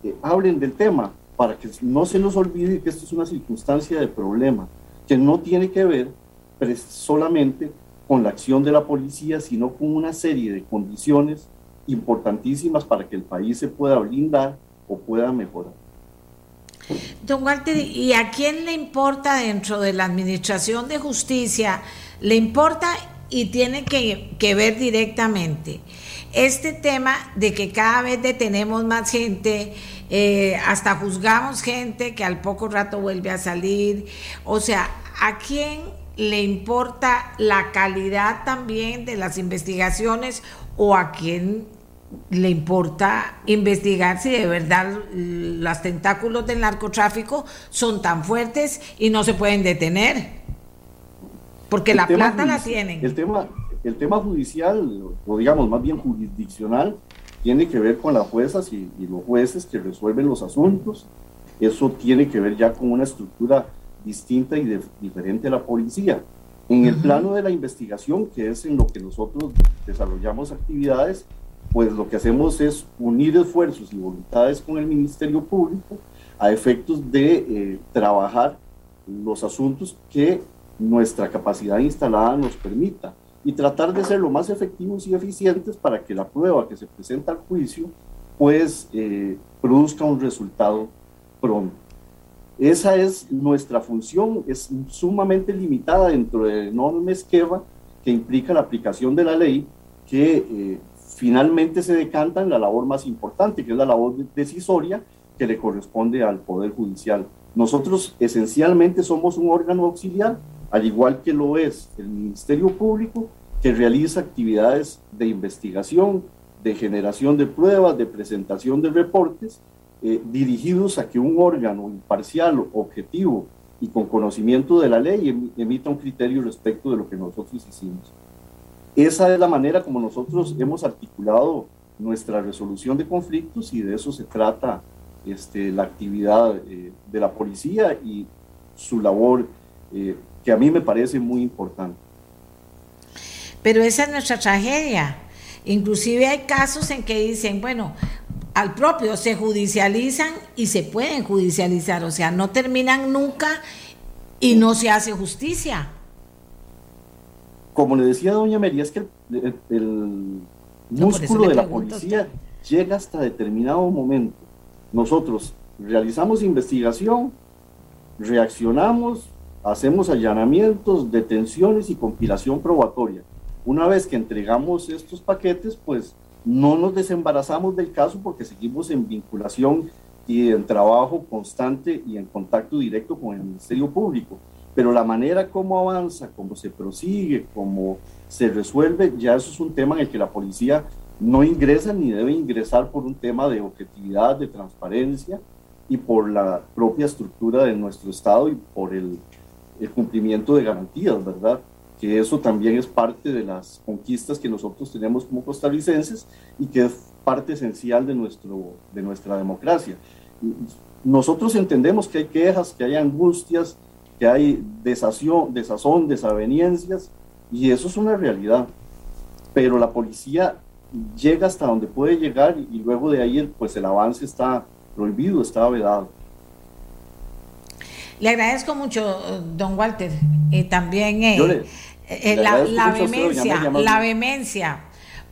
eh, hablen del tema para que no se nos olvide que esto es una circunstancia de problema que no tiene que ver solamente con la acción de la policía, sino con una serie de condiciones importantísimas para que el país se pueda blindar o pueda mejorar. Don Walter, ¿y a quién le importa dentro de la Administración de Justicia? Le importa y tiene que, ver directamente este tema de que cada vez detenemos más gente, eh, hasta juzgamos gente que al poco rato vuelve a salir. O sea, ¿a quién le importa la calidad también de las investigaciones o a quién le importa investigar si de verdad los tentáculos del narcotráfico son tan fuertes y no se pueden detener? Porque la plata la tienen. El tema, el tema judicial, o digamos más bien jurisdiccional, tiene que ver con las juezas y, los jueces que resuelven los asuntos. Eso tiene que ver ya con una estructura distinta y diferente a la policía. En el plano de la investigación, que es en lo que nosotros desarrollamos actividades, pues lo que hacemos es unir esfuerzos y voluntades con el Ministerio Público a efectos de eh, trabajar los asuntos que nuestra capacidad instalada nos permita y tratar de ser lo más efectivos y eficientes para que la prueba que se presenta al juicio pues eh, produzca un resultado pronto. Esa es nuestra función, es sumamente limitada dentro del enorme esquema que implica la aplicación de la ley, que eh, finalmente se decanta en la labor más importante, que es la labor decisoria que le corresponde al Poder Judicial. Nosotros esencialmente somos un órgano auxiliar al igual que lo es el Ministerio Público, que realiza actividades de investigación, de generación de pruebas, de presentación de reportes, eh, dirigidos a que un órgano imparcial, objetivo y con conocimiento de la ley emita un criterio respecto de lo que nosotros hicimos. Esa es la manera como nosotros hemos articulado nuestra resolución de conflictos y de eso se trata este, la actividad eh, de la policía y su labor eh, que a mí me parece muy importante. Pero esa es nuestra tragedia. Inclusive hay casos en que dicen, bueno, al propio se judicializan y se pueden judicializar, o sea, no terminan nunca y no se hace justicia. Como le decía doña María, es que el, músculo de la policía llega hasta determinado momento. Nosotros realizamos investigación, reaccionamos, hacemos allanamientos, detenciones y compilación probatoria. Una vez que entregamos estos paquetes, pues no nos desembarazamos del caso porque seguimos en vinculación y en trabajo constante y en contacto directo con el Ministerio Público. Pero la manera como avanza, cómo se prosigue, cómo se resuelve, ya eso es un tema en el que la policía no ingresa ni debe ingresar por un tema de objetividad, de transparencia y por la propia estructura de nuestro Estado y por el el cumplimiento de garantías, ¿verdad? Que eso también es parte de las conquistas que nosotros tenemos como costarricenses y que es parte esencial de, nuestro, de nuestra democracia. Nosotros entendemos que hay quejas, que hay angustias, que hay desazón, desazón, desaveniencias, y eso es una realidad. Pero la policía llega hasta donde puede llegar y luego de ahí pues el avance está prohibido, está vedado. Le agradezco mucho, don Walter, y también eh, eh, la, la vehemencia, la vehemencia,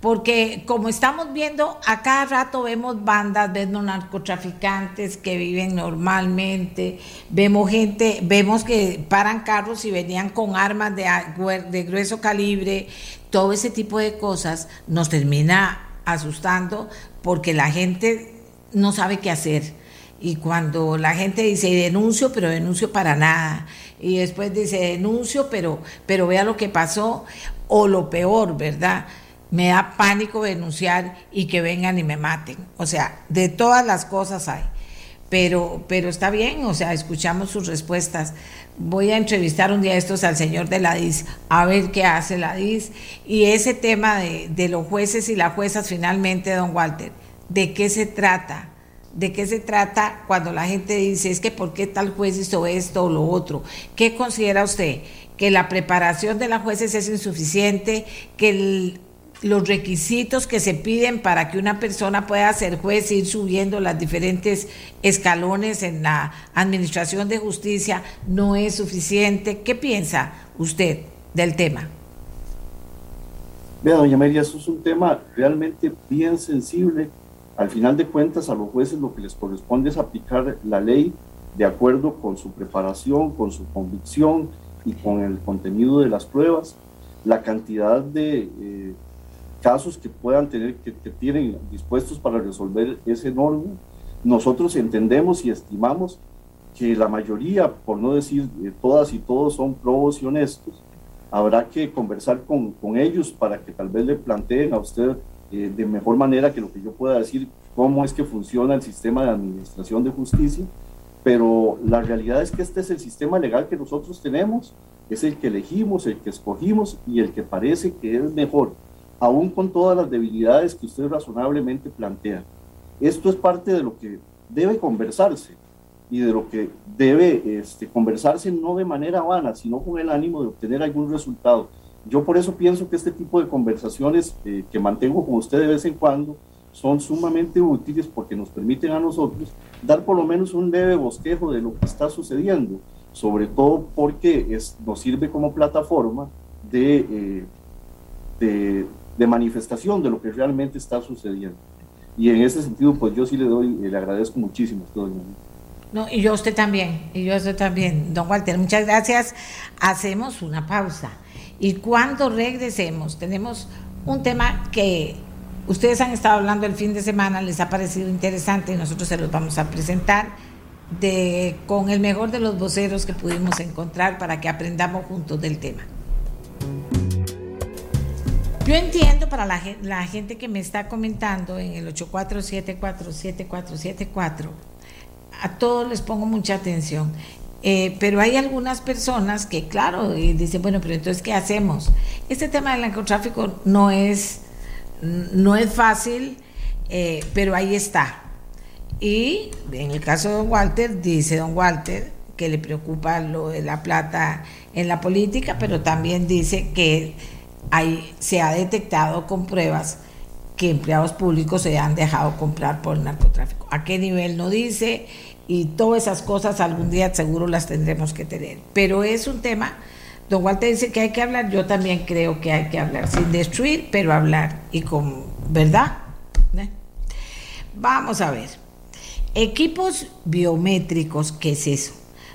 porque como estamos viendo, a cada rato vemos bandas, vemos narcotraficantes que viven normalmente, vemos gente, vemos que paran carros y venían con armas de, grueso calibre, todo ese tipo de cosas nos termina asustando porque la gente no sabe qué hacer y cuando la gente dice denuncio, pero denuncio para nada, y después dice denuncio, pero, pero vea lo que pasó, o lo peor, ¿verdad? Me da pánico denunciar y que vengan y me maten. O sea, de todas las cosas hay. Pero, pero está bien, o sea, escuchamos sus respuestas. Voy a entrevistar un día estos al señor de la DIS, a ver qué hace la DIS. Y ese tema de, de los jueces y las juezas, finalmente, don Walter, ¿de qué se trata? ¿De qué se trata cuando la gente dice, es que por qué tal juez hizo esto o lo otro? ¿Qué considera usted? ¿Que la preparación de las jueces es insuficiente? ¿Que el, los requisitos que se piden para que una persona pueda ser juez, ir subiendo los diferentes escalones en la administración de justicia, no es suficiente. ¿Qué piensa usted del tema? Vea, doña María, eso es un tema realmente bien sensible. Al final de cuentas, a los jueces lo que les corresponde es aplicar la ley de acuerdo con su preparación, con su convicción y con el contenido de las pruebas. La cantidad de... Eh, casos que puedan tener, que, tienen dispuestos para resolver ese enorme, nosotros entendemos y estimamos que la mayoría, por no decir eh, todas y todos, son probos y honestos. Habrá que conversar con, con ellos para que tal vez le planteen a usted eh, de mejor manera que lo que yo pueda decir cómo es que funciona el sistema de administración de justicia, pero la realidad es que este es el sistema legal que nosotros tenemos, es el que elegimos, el que escogimos y el que parece que es mejor aún con todas las debilidades que usted razonablemente plantea. Esto es parte de lo que debe conversarse y de lo que debe este, conversarse no de manera vana, sino con el ánimo de obtener algún resultado. Yo por eso pienso que este tipo de conversaciones eh, que mantengo con usted de vez en cuando son sumamente útiles porque nos permiten a nosotros dar por lo menos un leve bosquejo de lo que está sucediendo, sobre todo porque es, nos sirve como plataforma de, eh, de, de manifestación de lo que realmente está sucediendo. Y en ese sentido, pues yo sí le doy, le agradezco muchísimo a todo No, y yo a usted también, y yo a usted también. Don Walter, muchas gracias. Hacemos una pausa. Y cuando regresemos, tenemos un tema que ustedes han estado hablando el fin de semana, les ha parecido interesante y nosotros se los vamos a presentar de, con el mejor de los voceros que pudimos encontrar para que aprendamos juntos del tema. Yo entiendo para la, la, gente que me está comentando en el 84747474, a todos les pongo mucha atención. Eh, pero hay algunas personas que, claro, dicen, bueno, pero entonces, ¿qué hacemos? Este tema del narcotráfico no es, no es fácil, eh, pero ahí está. Y en el caso de don Walter, dice don Walter que le preocupa lo de la plata en la política, pero también dice que ahí se ha detectado con pruebas que empleados públicos se han dejado comprar por el narcotráfico. ¿A qué nivel no dice? Y todas esas cosas algún día seguro las tendremos que tener. Pero es un tema, don Walter dice que hay que hablar, yo también creo que hay que hablar, sin destruir, pero hablar y con verdad. ¿Eh? Vamos a ver. Equipos biométricos, ¿qué es eso?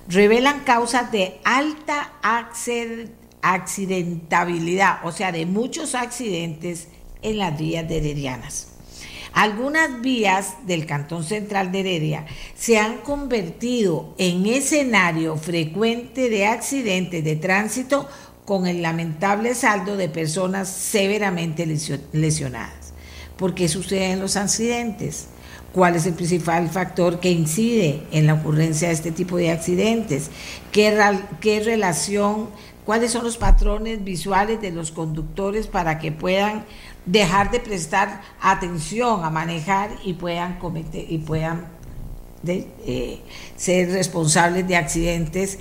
Revelan causas de alta acceso accidentabilidad, o sea, de muchos accidentes en las vías de heredianas. Algunas vías del Cantón Central de Heredia se han convertido en escenario frecuente de accidentes de tránsito con el lamentable saldo de personas severamente lesionadas. ¿Por qué suceden los accidentes? ¿Cuál es el principal factor que incide en la ocurrencia de este tipo de accidentes? ¿Qué, qué relación cuáles son los patrones visuales de los conductores para que puedan dejar de prestar atención a manejar y puedan cometer y puedan eh, ser responsables de accidentes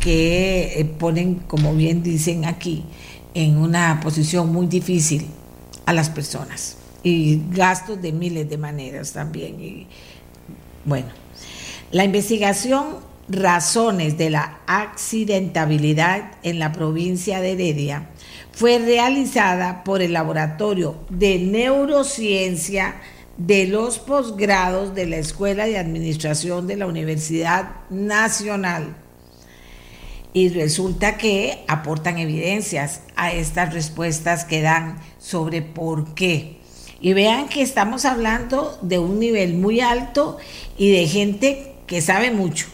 que eh, ponen, como bien dicen aquí, en una posición muy difícil a las personas y gastos de miles de maneras también. Y, bueno, la investigación razones de la accidentabilidad en la provincia de Heredia fue realizada por el Laboratorio de Neurociencia de los posgrados de la Escuela de Administración de la Universidad Nacional. Y resulta que aportan evidencias a estas respuestas que dan sobre por qué. Y vean que estamos hablando de un nivel muy alto y de gente que sabe mucho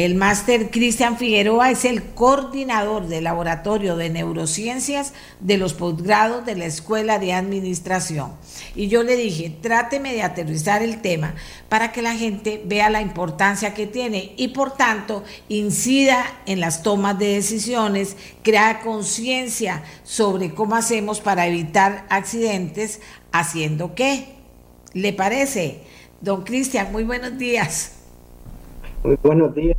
El máster Cristian Figueroa es el coordinador del Laboratorio de Neurociencias de los posgrados de la Escuela de Administración. Y yo le dije, tráteme de aterrizar el tema para que la gente vea la importancia que tiene y por tanto incida en las tomas de decisiones, crea conciencia sobre cómo hacemos para evitar accidentes, haciendo qué. ¿Le parece? Don Cristian, muy buenos días. Muy buenos días,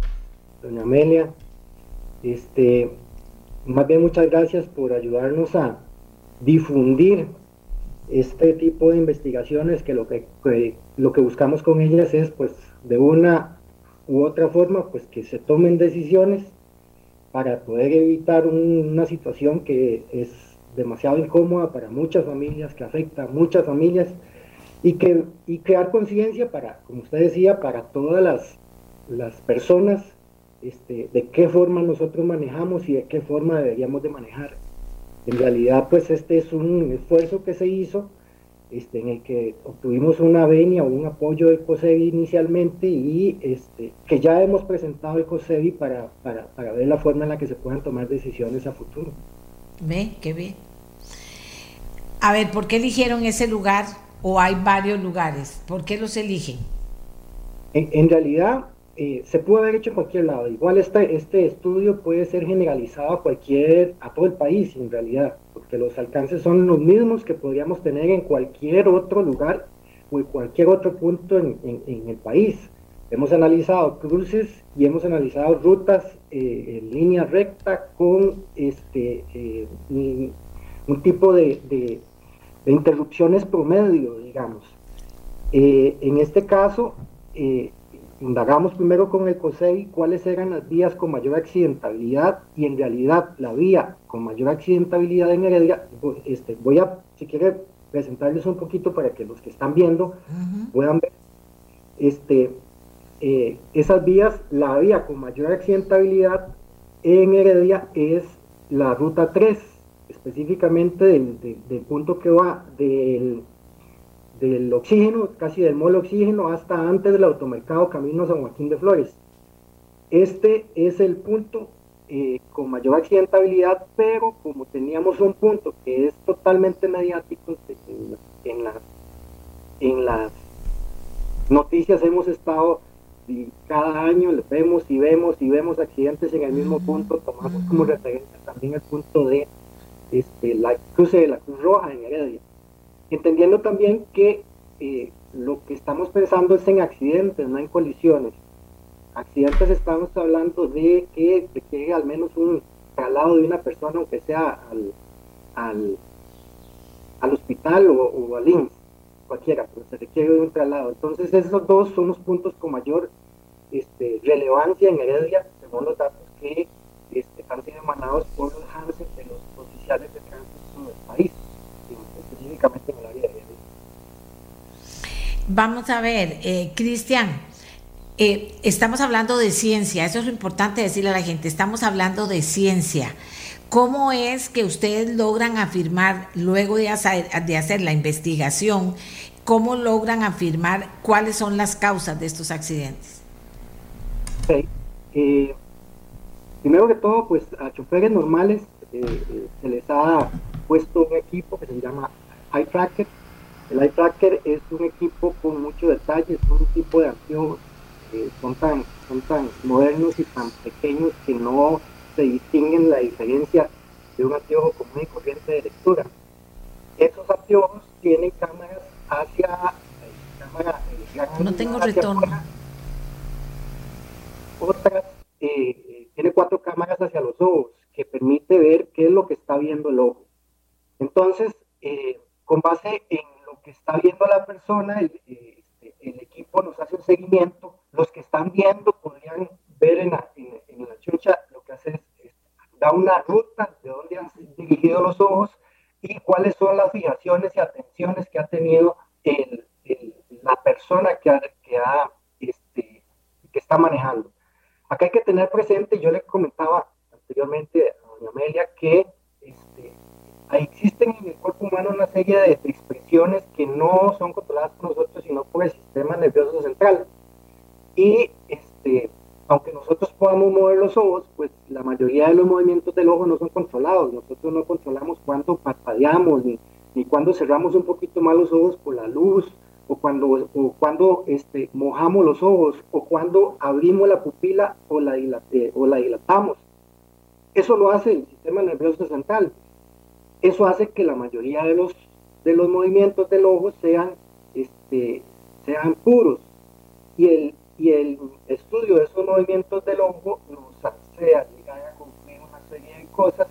doña Amelia. Este, más bien muchas gracias por ayudarnos a difundir este tipo de investigaciones que lo que, lo que buscamos con ellas es pues de una u otra forma pues que se tomen decisiones para poder evitar una situación que es demasiado incómoda para muchas familias, que afecta a muchas familias y que y crear conciencia para, como usted decía, para todas las las personas este, de qué forma nosotros manejamos y de qué forma deberíamos de manejar. En realidad, pues este es un esfuerzo que se hizo este, en el que obtuvimos una venia o un apoyo del COSEBI inicialmente y este, que ya hemos presentado el COSEBI para, para, para ver la forma en la que se puedan tomar decisiones a futuro. Ve, qué bien. A ver, ¿por qué eligieron ese lugar o hay varios lugares? ¿Por qué los eligen? En, en realidad, eh, se puede haber hecho en cualquier lado. Igual este, este estudio puede ser generalizado a cualquier, a todo el país en realidad, porque los alcances son los mismos que podríamos tener en cualquier otro lugar o en cualquier otro punto en, el país. Hemos analizado cruces y hemos analizado rutas eh, en línea recta con este eh, un, tipo de, de, interrupciones promedio, digamos. en este caso, indagamos primero con el COSEI cuáles eran las vías con mayor accidentabilidad y en realidad la vía con mayor accidentabilidad en Heredia, este, voy a, si quiere, presentarles un poquito para que los que están viendo puedan ver. Este, eh, esas vías, la vía con mayor accidentabilidad en Heredia es la ruta 3, específicamente del punto que va del del oxígeno, casi del molo oxígeno, hasta antes del automercado Camino San Joaquín de Flores. Este es el punto eh, con mayor accidentabilidad, pero como teníamos un punto que es totalmente mediático, en, las, en las noticias hemos estado y cada año vemos y vemos y vemos accidentes en el mismo punto, tomamos como referencia también el punto de este, la cruce de la Cruz Roja en Heredia entendiendo también que eh, lo que estamos pensando es en accidentes, no en colisiones. Accidentes estamos hablando de que requiere al menos un traslado de una persona, aunque sea al, al, al hospital o, al INS, cualquiera, pero se requiere un traslado. Entonces esos dos son los puntos con mayor este, relevancia en Heredia, según los datos que este, han sido emanados por los Hansen de los oficiales de tránsito del país de Vamos a ver, eh, Cristian, eh, estamos hablando de ciencia, eso es lo importante decirle a la gente, estamos hablando de ciencia. ¿Cómo es que ustedes logran afirmar, luego de hacer, de hacer la investigación, cómo logran afirmar cuáles son las causas de estos accidentes? Eh, primero que todo, pues a choferes normales se les ha puesto un equipo que se llama iTracker. El iTracker es un equipo con mucho detalle, es un tipo de anteojos que son tan, son tan modernos y tan pequeños que no se distinguen la diferencia de un anteojo común y corriente de lectura. Esos anteojos tienen cámaras hacia cámara, eh, no tengo retorno. otras eh, eh, tiene cuatro cámaras hacia los ojos que permite ver qué es lo que está viendo el ojo. Entonces, eh, con base en lo que está viendo la persona, el, este, el, equipo nos hace un seguimiento. Los que están viendo podrían ver en la, en, chucha lo que hace es, da una ruta de dónde han dirigido los ojos y cuáles son las fijaciones y atenciones que ha tenido la persona este, que está manejando. Acá hay que tener presente, yo le comentaba anteriormente a doña Amelia que este, existen en el cuerpo humano una serie de expresiones que no son controladas por nosotros, sino por el sistema nervioso central. Y este, aunque nosotros podamos mover los ojos, pues la mayoría de los movimientos del ojo no son controlados. Nosotros no controlamos cuándo parpadeamos, ni, ni cuándo cerramos un poquito más los ojos por la luz, o cuando, o cuando este, mojamos los ojos, o cuando abrimos la pupila o la, o la dilatamos. Eso lo hace el sistema nervioso central. Eso hace que la mayoría de los, de los movimientos del ojo sean, este, sean puros. Y el, y el estudio de esos movimientos del ojo nos hace llegar a concluir una serie de cosas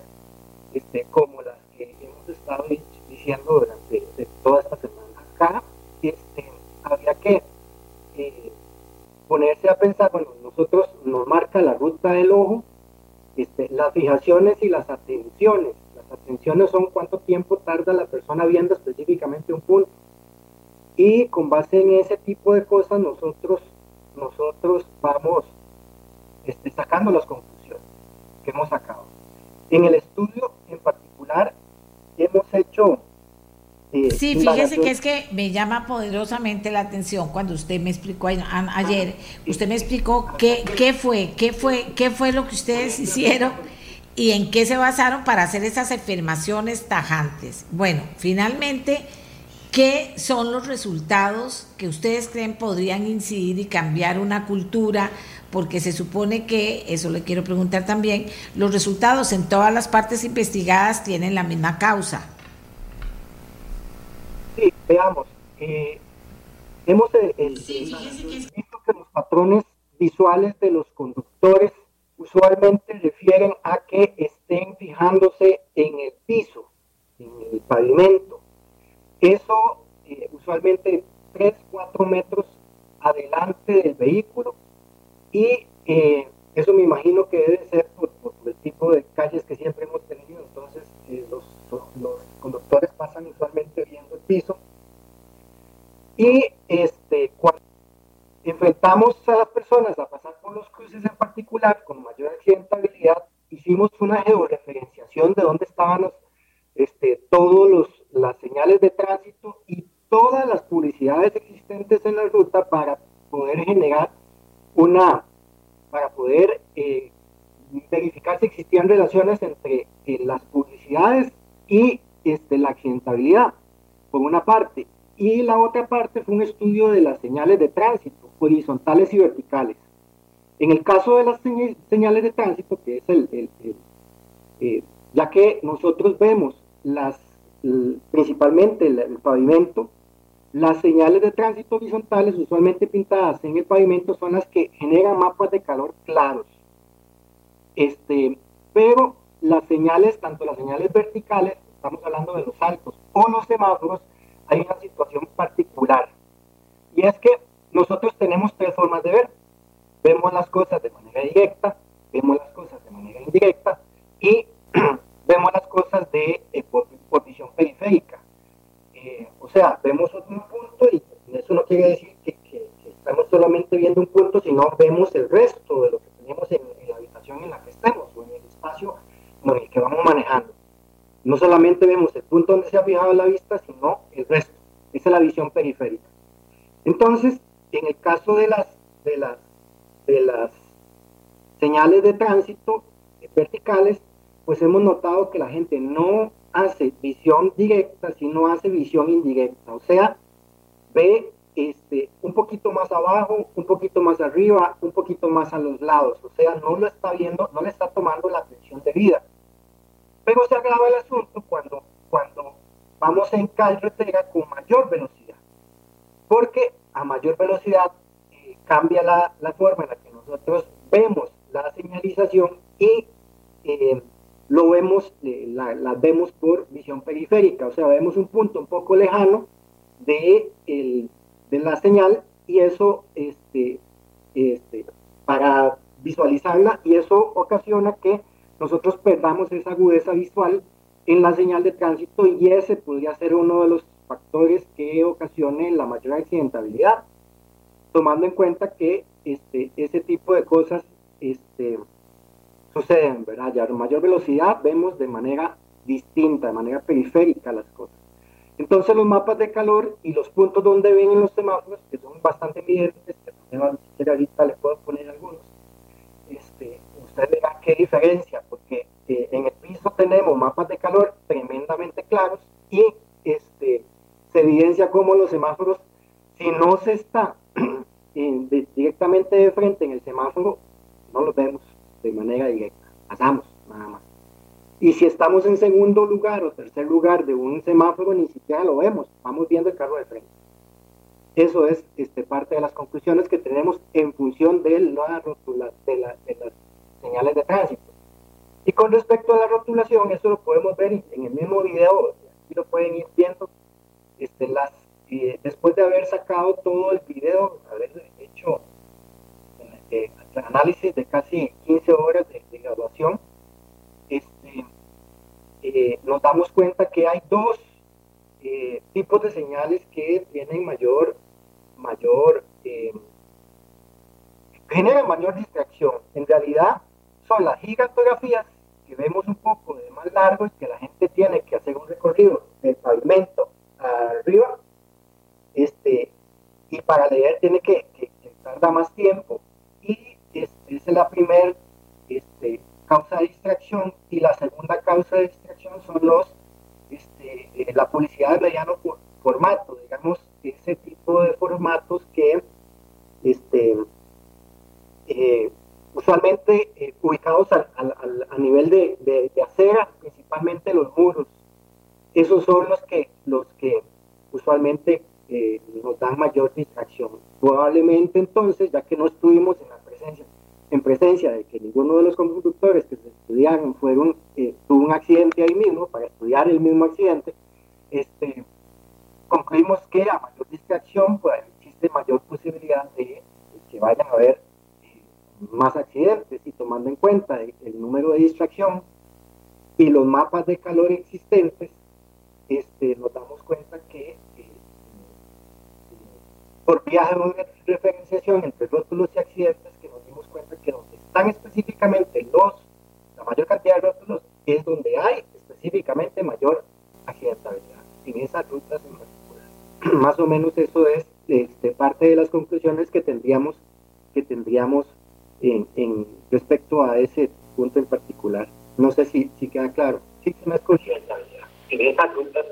este, como las que hemos estado diciendo durante toda esta semana acá este, había que eh, ponerse a pensar, bueno, nosotros nos marca la ruta del ojo, este, las fijaciones y las atenciones. Las atenciones son cuánto tiempo tarda la persona viendo específicamente un punto. Y con base en ese tipo de cosas nosotros, nosotros vamos este, sacando las conclusiones que hemos sacado. En el estudio en particular hemos hecho sí, fíjese que es que me llama poderosamente la atención cuando usted me explicó ayer, usted me explicó qué, qué fue, qué fue, qué fue lo que ustedes hicieron y en qué se basaron para hacer esas afirmaciones tajantes. Bueno, finalmente, ¿qué son los resultados que ustedes creen podrían incidir y cambiar una cultura? Porque se supone que, eso le quiero preguntar también, los resultados en todas las partes investigadas tienen la misma causa veamos, eh, hemos eh, visto que los patrones visuales de los conductores usualmente refieren a que estén fijándose en el piso, en el pavimento. Eso eh, usualmente 3, 4 metros adelante del vehículo y eso me imagino que debe ser por, el tipo de calles que siempre hemos tenido. Entonces los, los conductores pasan usualmente viendo el piso y este, enfrentamos a las personas a pasar por los cruces en particular con mayor accidentabilidad, hicimos una georreferenciación de dónde estaban este, todas las señales de tránsito y todas las publicidades existentes en la ruta para poder generar una, para poder eh, verificar si existían relaciones entre eh, las publicidades y este, la accidentabilidad, por una parte. Y la otra parte fue un estudio de las señales de tránsito, horizontales y verticales. En el caso de las señales de tránsito, que es el, eh, ya que nosotros vemos las, principalmente el, pavimento, las señales de tránsito horizontales usualmente pintadas en el pavimento son las que generan mapas de calor claros. Este, pero las señales, tanto las señales verticales, estamos hablando de los altos, o los semáforos, hay una situación particular. Y es que nosotros tenemos tres formas de ver. Vemos las cosas de manera directa, vemos las cosas de manera indirecta y vemos las cosas de eh, por, visión periférica. Eh, o sea, vemos un punto y eso no quiere decir que, estamos solamente viendo un punto, sino vemos el resto de lo que tenemos en, en la habitación en la que estemos o en el espacio en el que vamos manejando. No solamente vemos el punto donde se ha fijado la vista, sino el resto. Esa es la visión periférica. Entonces, en el caso de las, de las, de las señales de tránsito verticales, pues hemos notado que la gente no hace visión directa, sino hace visión indirecta. O sea, ve este, un poquito más abajo, un poquito más arriba, un poquito más a los lados. O sea, no lo está viendo, no le está tomando la atención debida. Pero se agrava el asunto cuando, cuando vamos en carretera con mayor velocidad, porque a mayor velocidad eh, cambia la, la, forma en la que nosotros vemos la señalización y eh, lo vemos, eh, la, vemos por visión periférica, o sea, vemos un punto un poco lejano de, el, de la señal y eso, este, este, para visualizarla, y eso ocasiona que nosotros perdamos esa agudeza visual en la señal de tránsito y ese podría ser uno de los factores que ocasione la mayor accidentabilidad, tomando en cuenta que este, ese tipo de cosas este, suceden, ¿verdad? Ya a mayor velocidad vemos de manera distinta, de manera periférica las cosas. Entonces los mapas de calor y los puntos donde ven en los semáforos, que son bastante evidentes, que ahorita les puedo poner algunos, qué diferencia, porque eh, en el piso tenemos mapas de calor tremendamente claros y este, se evidencia cómo los semáforos, si no se está directamente de frente en el semáforo, no los vemos de manera directa, pasamos nada más. Y si estamos en segundo lugar o tercer lugar de un semáforo, ni siquiera lo vemos, vamos viendo el carro de frente. Eso es este, parte de las conclusiones que tenemos en función de, la rotula, de, las señales de tránsito. Y con respecto a la rotulación, eso lo podemos ver en el mismo video, aquí lo pueden ir viendo, este, eh, después de haber sacado todo el video, haber hecho eh, análisis de casi 15 horas de, graduación, este, eh, nos damos cuenta que hay dos tipos de señales que tienen mayor, mayor, generan mayor distracción. En realidad son las gigantografías que vemos un poco de más largos que la gente tiene que hacer un recorrido del pavimento arriba, este, y para leer tiene que, que, tarda más tiempo. Y es, es la primera este, causa de distracción y la segunda causa de distracción son los este, eh, la publicidad de mediano formato, digamos, ese tipo de formatos que este, eh, usualmente eh, ubicados a nivel de, de, de, acera, principalmente los muros. Esos son los que, los que usualmente nos dan mayor distracción. Probablemente entonces, ya que no estuvimos en la en presencia de que ninguno de los conductores que se estudiaron eh, tuvo un accidente ahí mismo, para estudiar el mismo accidente, este, concluimos que a mayor distracción pues, existe mayor posibilidad de, que vayan a haber eh, más accidentes y tomando en cuenta el, el número de distracción y los mapas de calor existentes, este, nos damos cuenta que por viaje de referenciación entre rótulos y accidentes que nos dimos cuenta que donde están específicamente los, la mayor cantidad de rótulos es donde hay específicamente mayor accidentabilidad en esas rutas en particular. Más o menos eso es este, parte de las conclusiones que tendríamos, que tendríamos en, en respecto a ese punto en particular. No sé si, si queda claro. Sí, se me escucha. En esas rutas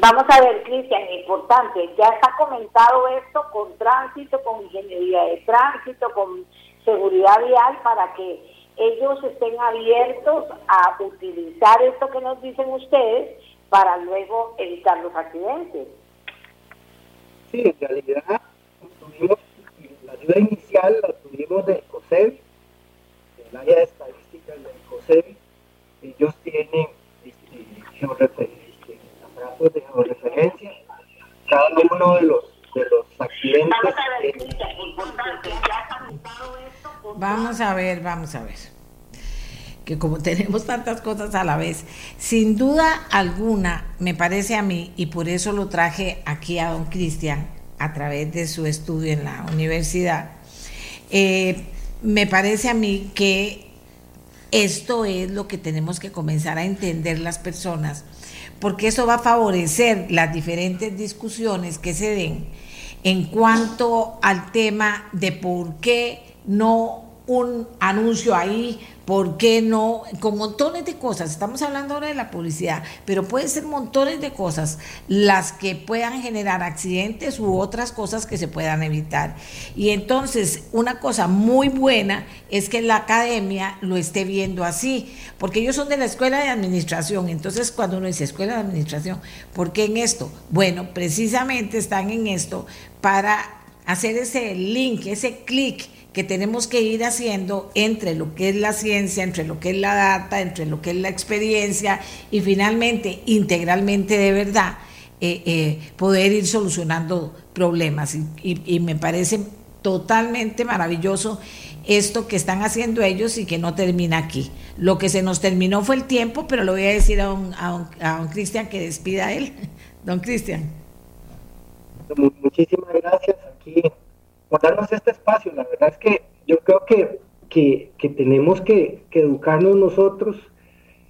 Vamos a ver, Cristian, importante, ya está comentado esto con tránsito, con ingeniería de tránsito, con seguridad vial, para que ellos estén abiertos a utilizar esto que nos dicen ustedes para luego evitar los accidentes. Sí, en realidad la ayuda inicial la tuvimos del COSEBI, del área de estadísticas del COSEBI. Ellos tienen este, de referencia, cada uno de los, de los accidentes. Vamos a ver, vamos a ver. Que como tenemos tantas cosas a la vez, sin duda alguna, me parece a mí, y por eso lo traje aquí a don Cristian, a través de su estudio en la universidad, eh, me parece a mí que esto es lo que tenemos que comenzar a entender las personas porque eso va a favorecer las diferentes discusiones que se den en cuanto al tema de por qué no un anuncio ahí ¿Por qué no? Con montones de cosas. Estamos hablando ahora de la publicidad, pero pueden ser montones de cosas las que puedan generar accidentes u otras cosas que se puedan evitar. Y entonces, una cosa muy buena es que la academia lo esté viendo así, porque ellos son de la escuela de administración. Entonces, cuando uno dice escuela de administración, ¿por qué en esto? Bueno, precisamente están en esto para hacer ese link, ese clic que tenemos que ir haciendo entre lo que es la ciencia, entre lo que es la data, entre lo que es la experiencia y finalmente integralmente de verdad eh, eh, poder ir solucionando problemas. Y, me parece totalmente maravilloso esto que están haciendo ellos y que no termina aquí. Lo que se nos terminó fue el tiempo, pero lo voy a decir a don, a Cristian que despida a él. Don Cristian. Muchísimas gracias. Aquí por darnos este espacio. La verdad es que yo creo que, que, tenemos que, educarnos nosotros,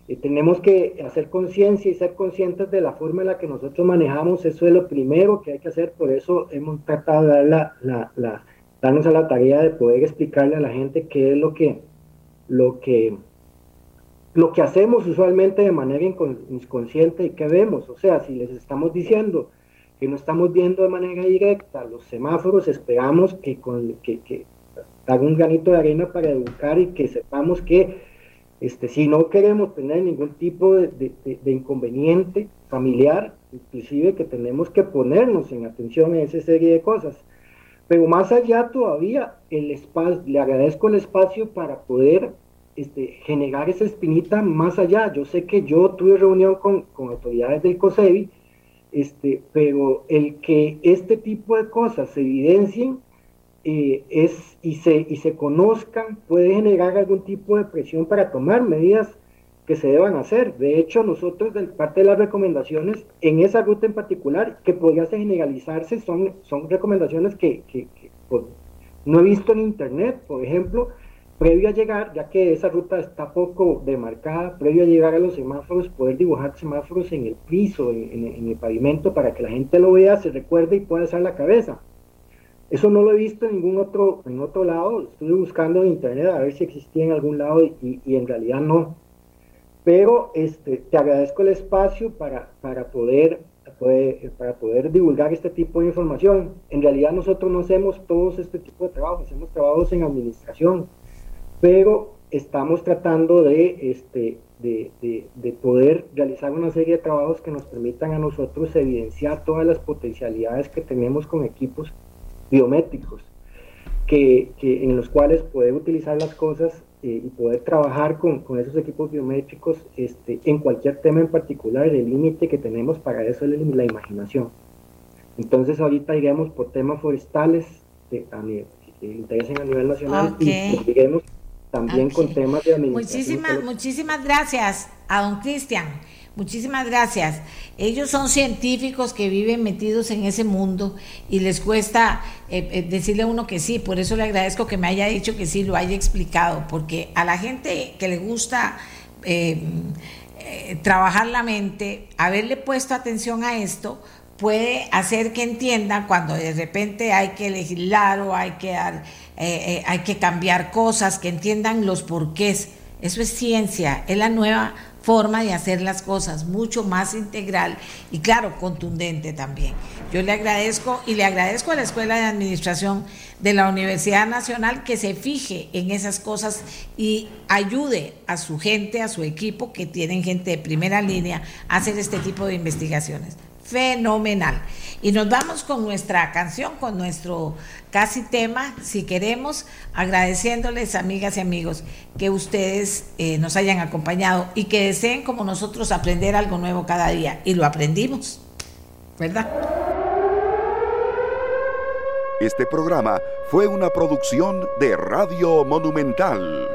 y tenemos que hacer conciencia y ser conscientes de la forma en la que nosotros manejamos. Eso es lo primero que hay que hacer, por eso hemos tratado de dar la, la, darnos a la tarea de poder explicarle a la gente qué es lo que, lo que, lo que hacemos usualmente de manera inconsciente y que vemos. O sea, si les estamos diciendo que no estamos viendo de manera directa los semáforos, esperamos que, con, que, que haga un granito de arena para educar y que sepamos que este, si no queremos tener ningún tipo de, de, inconveniente familiar, inclusive que tenemos que ponernos en atención a esa serie de cosas. Pero más allá todavía, el espacio, le agradezco el espacio para poder este, generar esa espinita más allá. Yo sé que yo tuve reunión con, con autoridades del COSEBI, este, pero el que este tipo de cosas se evidencien eh, es, y, se, y se conozcan puede generar algún tipo de presión para tomar medidas que se deban hacer. De hecho, nosotros, de parte de las recomendaciones, en esa ruta en particular, que podría generalizarse, son, son recomendaciones que, que, pues, no he visto en Internet, por ejemplo, previo a llegar, ya que esa ruta está poco demarcada, previo a llegar a los semáforos, poder dibujar semáforos en el piso, en, el pavimento, para que la gente lo vea, se recuerde y pueda hacer la cabeza. Eso no lo he visto en ningún otro, en otro lado, estuve buscando en internet a ver si existía en algún lado y, y en realidad no. Pero este, te agradezco el espacio para, para poder para poder divulgar este tipo de información. En realidad nosotros no hacemos todos este tipo de trabajos, hacemos trabajos en administración, pero estamos tratando de, este, de, de, poder realizar una serie de trabajos que nos permitan a nosotros evidenciar todas las potencialidades que tenemos con equipos biométricos, que, que en los cuales poder utilizar las cosas eh, y poder trabajar con, con, esos equipos biométricos este, en cualquier tema en particular, el límite que tenemos para eso es la imaginación. Entonces ahorita iremos por temas forestales de, a nivel, que interesen a nivel nacional y seguiremos también con temas de administración. Muchísimas, muchísimas gracias a don Cristian. Muchísimas gracias. Ellos son científicos que viven metidos en ese mundo y les cuesta eh, eh, decirle a uno que sí. Por eso le agradezco que me haya dicho que sí, lo haya explicado, porque a la gente que le gusta eh, trabajar la mente, haberle puesto atención a esto, puede hacer que entiendan cuando de repente hay que legislar o hay que dar eh, hay que cambiar cosas, que entiendan los porqués. Eso es ciencia, es la nueva forma de hacer las cosas, mucho más integral y claro, contundente también. Yo le agradezco y le agradezco a la Escuela de Administración de la Universidad Nacional que se fije en esas cosas y ayude a su gente, a su equipo, que tienen gente de primera línea, a hacer este tipo de investigaciones. Fenomenal. Y nos vamos con nuestra canción, con nuestro casi tema, si queremos, agradeciéndoles, amigas y amigos, que ustedes eh, nos hayan acompañado y que deseen como nosotros aprender algo nuevo cada día. Y lo aprendimos, ¿verdad? Este programa fue una producción de Radio Monumental.